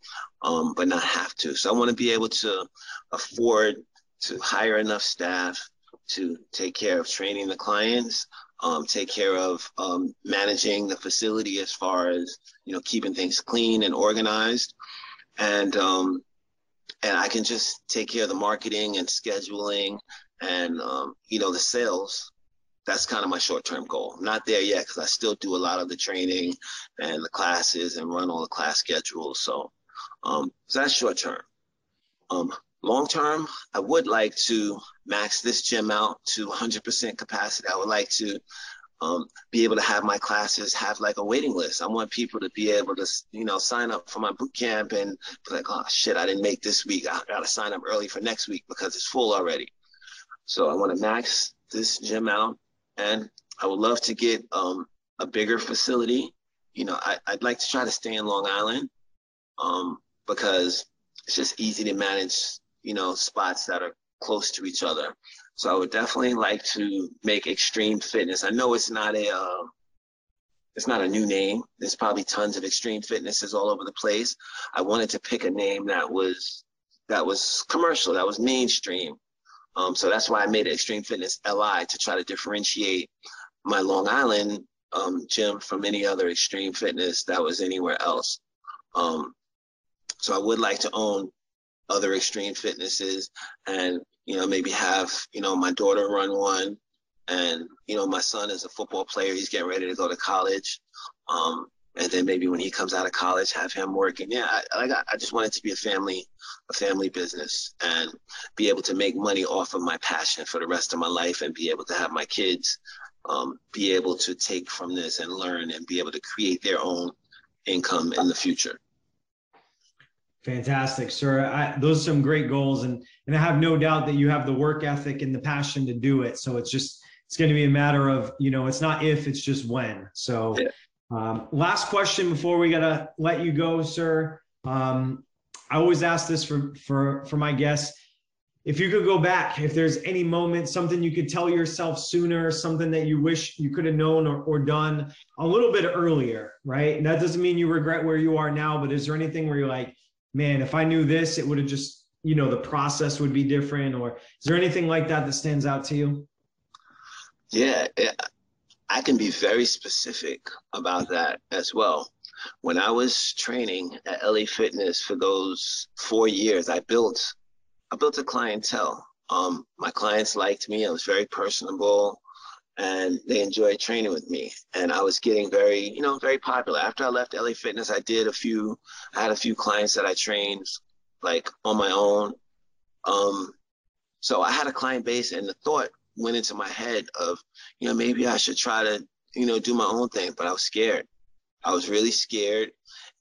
um, but not have to. So I want to be able to afford to hire enough staff to take care of training the clients, um, take care of um, managing the facility as far as you know keeping things clean and organized, and um, and I can just take care of the marketing and scheduling and um, you know the sales. That's kind of my short-term goal. Not there yet because I still do a lot of the training and the classes and run all the class schedules. So, um, so that's short term. Um, long term, I would like to max this gym out to 100% capacity. I would like to um, be able to have my classes have like a waiting list. I want people to be able to, you know, sign up for my boot camp and be like, oh shit, I didn't make this week. I got to sign up early for next week because it's full already. So I want to max this gym out, and I would love to get um, a bigger facility. You know, I, would like to try to stay in Long Island um, because it's just easy to manage you know, spots that are close to each other. So I would definitely like to make extreme fitness. I know it's not a uh, it's not a new name. There's probably tons of extreme fitnesses all over the place. I wanted to pick a name that was that was commercial, that was mainstream. Um, so that's why I made it Extreme Fitness LI to try to differentiate my Long Island um, gym from any other extreme fitness that was anywhere else. Um, so I would like to own other extreme fitnesses and you know maybe have you know my daughter run one and you know my son is a football player he's getting ready to go to college um, and then maybe when he comes out of college have him working. Yeah I, I, I just want it to be a family a family business and be able to make money off of my passion for the rest of my life and be able to have my kids um, be able to take from this and learn and be able to create their own income in the future Fantastic, sir. I, those are some great goals, and and I have no doubt that you have the work ethic and the passion to do it. So it's just it's going to be a matter of you know it's not if it's just when. So, um, last question before we gotta let you go, sir. Um, I always ask this for for for my guests. If you could go back, if there's any moment, something you could tell yourself sooner, something that you wish you could have known or, or done a little bit earlier, right? And that doesn't mean you regret where you are now, but is there anything where you're like, man, if I knew this, it would have just, you know, the process would be different? Or is there anything like that that stands out to you? Yeah, I can be very specific about that as well. When I was training at LA Fitness for those four years, I built I built a clientele. Um, my clients liked me. I was very personable and they enjoyed training with me. And I was getting very, you know, very popular. After I left LA Fitness, I did a few, I had a few clients that I trained like on my own. Um, so I had a client base and the thought went into my head of, you know, maybe I should try to, you know, do my own thing, but I was scared. I was really scared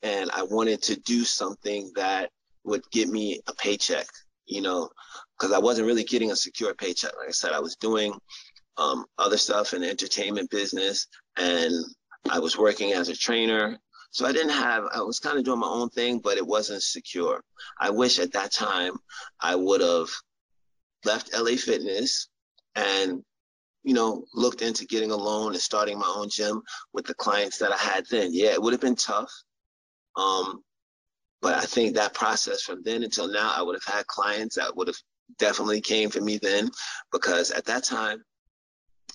and I wanted to do something that would get me a paycheck, you know, because I wasn't really getting a secure paycheck. Like I said, I was doing um, other stuff in the entertainment business, and I was working as a trainer. So I didn't have, I was kind of doing my own thing, but it wasn't secure. I wish at that time I would have left LA Fitness and, you know, looked into getting a loan and starting my own gym with the clients that I had then. Yeah, it would have been tough. Um, but I think that process from then until now, I would have had clients that would have definitely came for me then because at that time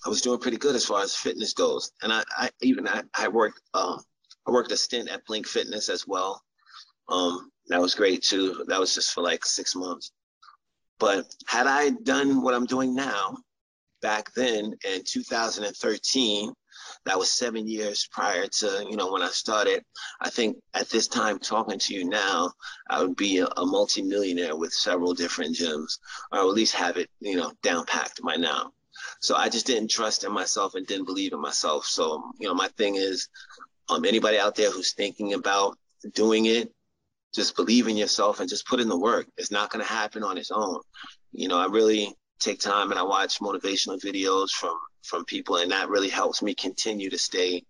I was doing pretty good as far as fitness goes. And I, I even I, I worked um, I worked a stint at Blink Fitness as well. Um, that was great too. That was just for like six months. But had I done what I'm doing now, back then in 2013, that was seven years prior to you know when I started. I think at this time talking to you now, I would be a, a multi-millionaire with several different gyms, or at least have it you know down packed by now. So I just didn't trust in myself and didn't believe in myself. So, you know, my thing is um, anybody out there who's thinking about doing it, just believe in yourself and just put in the work. It's not going to happen on its own. You know, I really take time and I watch motivational videos from from people, and that really helps me continue to stay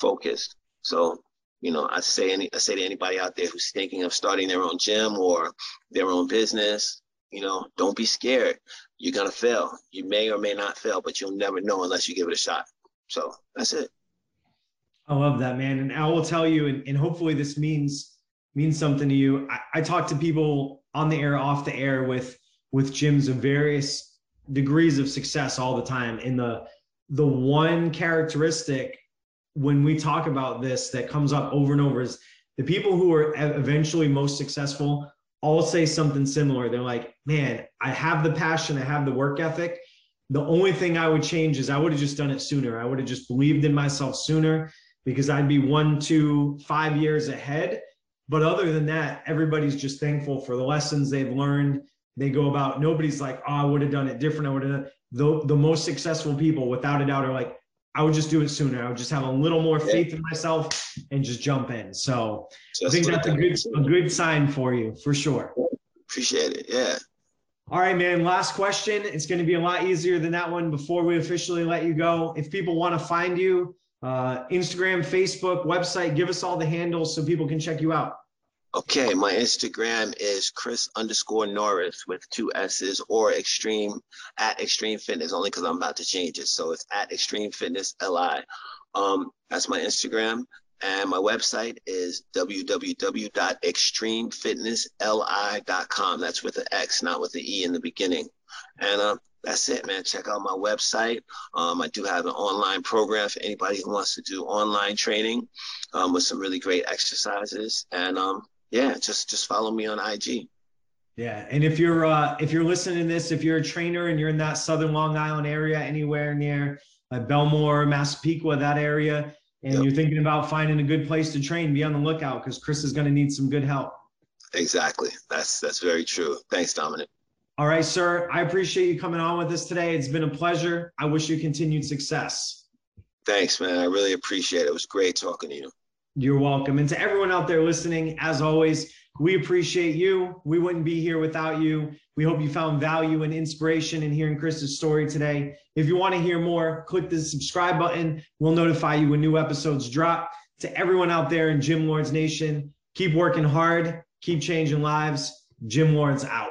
focused. So, you know, I say any I say to anybody out there who's thinking of starting their own gym or their own business, you know, don't be scared you're gonna fail. You may or may not fail, but you'll never know unless you give it a shot. So that's it. I love that, man. And I will tell you, and, and hopefully this means means something to you. I, I talk to people on the air, off the air with with gyms of various degrees of success all the time. And the the one characteristic when we talk about this that comes up over and over is the people who are eventually most successful all say something similar. They're like, man, I have the passion, I have the work ethic. The only thing I would change is I would have just done it sooner. I would have just believed in myself sooner because I'd be one, two, five years ahead. But other than that, everybody's just thankful for the lessons they've learned. They go about, nobody's like, oh, I would have done it different. I would have the, the most successful people, without a doubt, are like, I would just do it sooner. I would just have a little more faith in myself and just jump in. So just I think that's a good a good sign for you for sure. Appreciate it. Yeah. All right, man. Last question. It's going to be a lot easier than that one before we officially let you go. If people want to find you, uh, Instagram, Facebook, website, give us all the handles so people can check you out. Okay, my Instagram is Chris underscore Norris with two S's or extreme at extreme fitness only because I'm about to change it. So it's at extreme fitness LI. Um, that's my Instagram. And my website is www.extremefitnessli.com. That's with an X, not with the E in the beginning. And uh, that's it, man. Check out my website. Um, I do have an online program for anybody who wants to do online training um, with some really great exercises. And um, yeah, just just follow me on IG. Yeah, and if you're uh, if you're listening to this, if you're a trainer and you're in that Southern Long Island area, anywhere near like Bellmore, Massapequa, that area, and yep. you're thinking about finding a good place to train, be on the lookout because Chris is going to need some good help. Exactly. That's that's very true. Thanks, Dominic. All right, sir. I appreciate you coming on with us today. It's been a pleasure. I wish you continued success. Thanks, man. I really appreciate it. It was great talking to you. You're welcome. And to everyone out there listening, as always, we appreciate you. We wouldn't be here without you. We hope you found value and inspiration in hearing Chris's story today. If you want to hear more, click the subscribe button. We'll notify you when new episodes drop. To everyone out there in Gym Lords Nation, keep working hard, keep changing lives. Gym Lords out.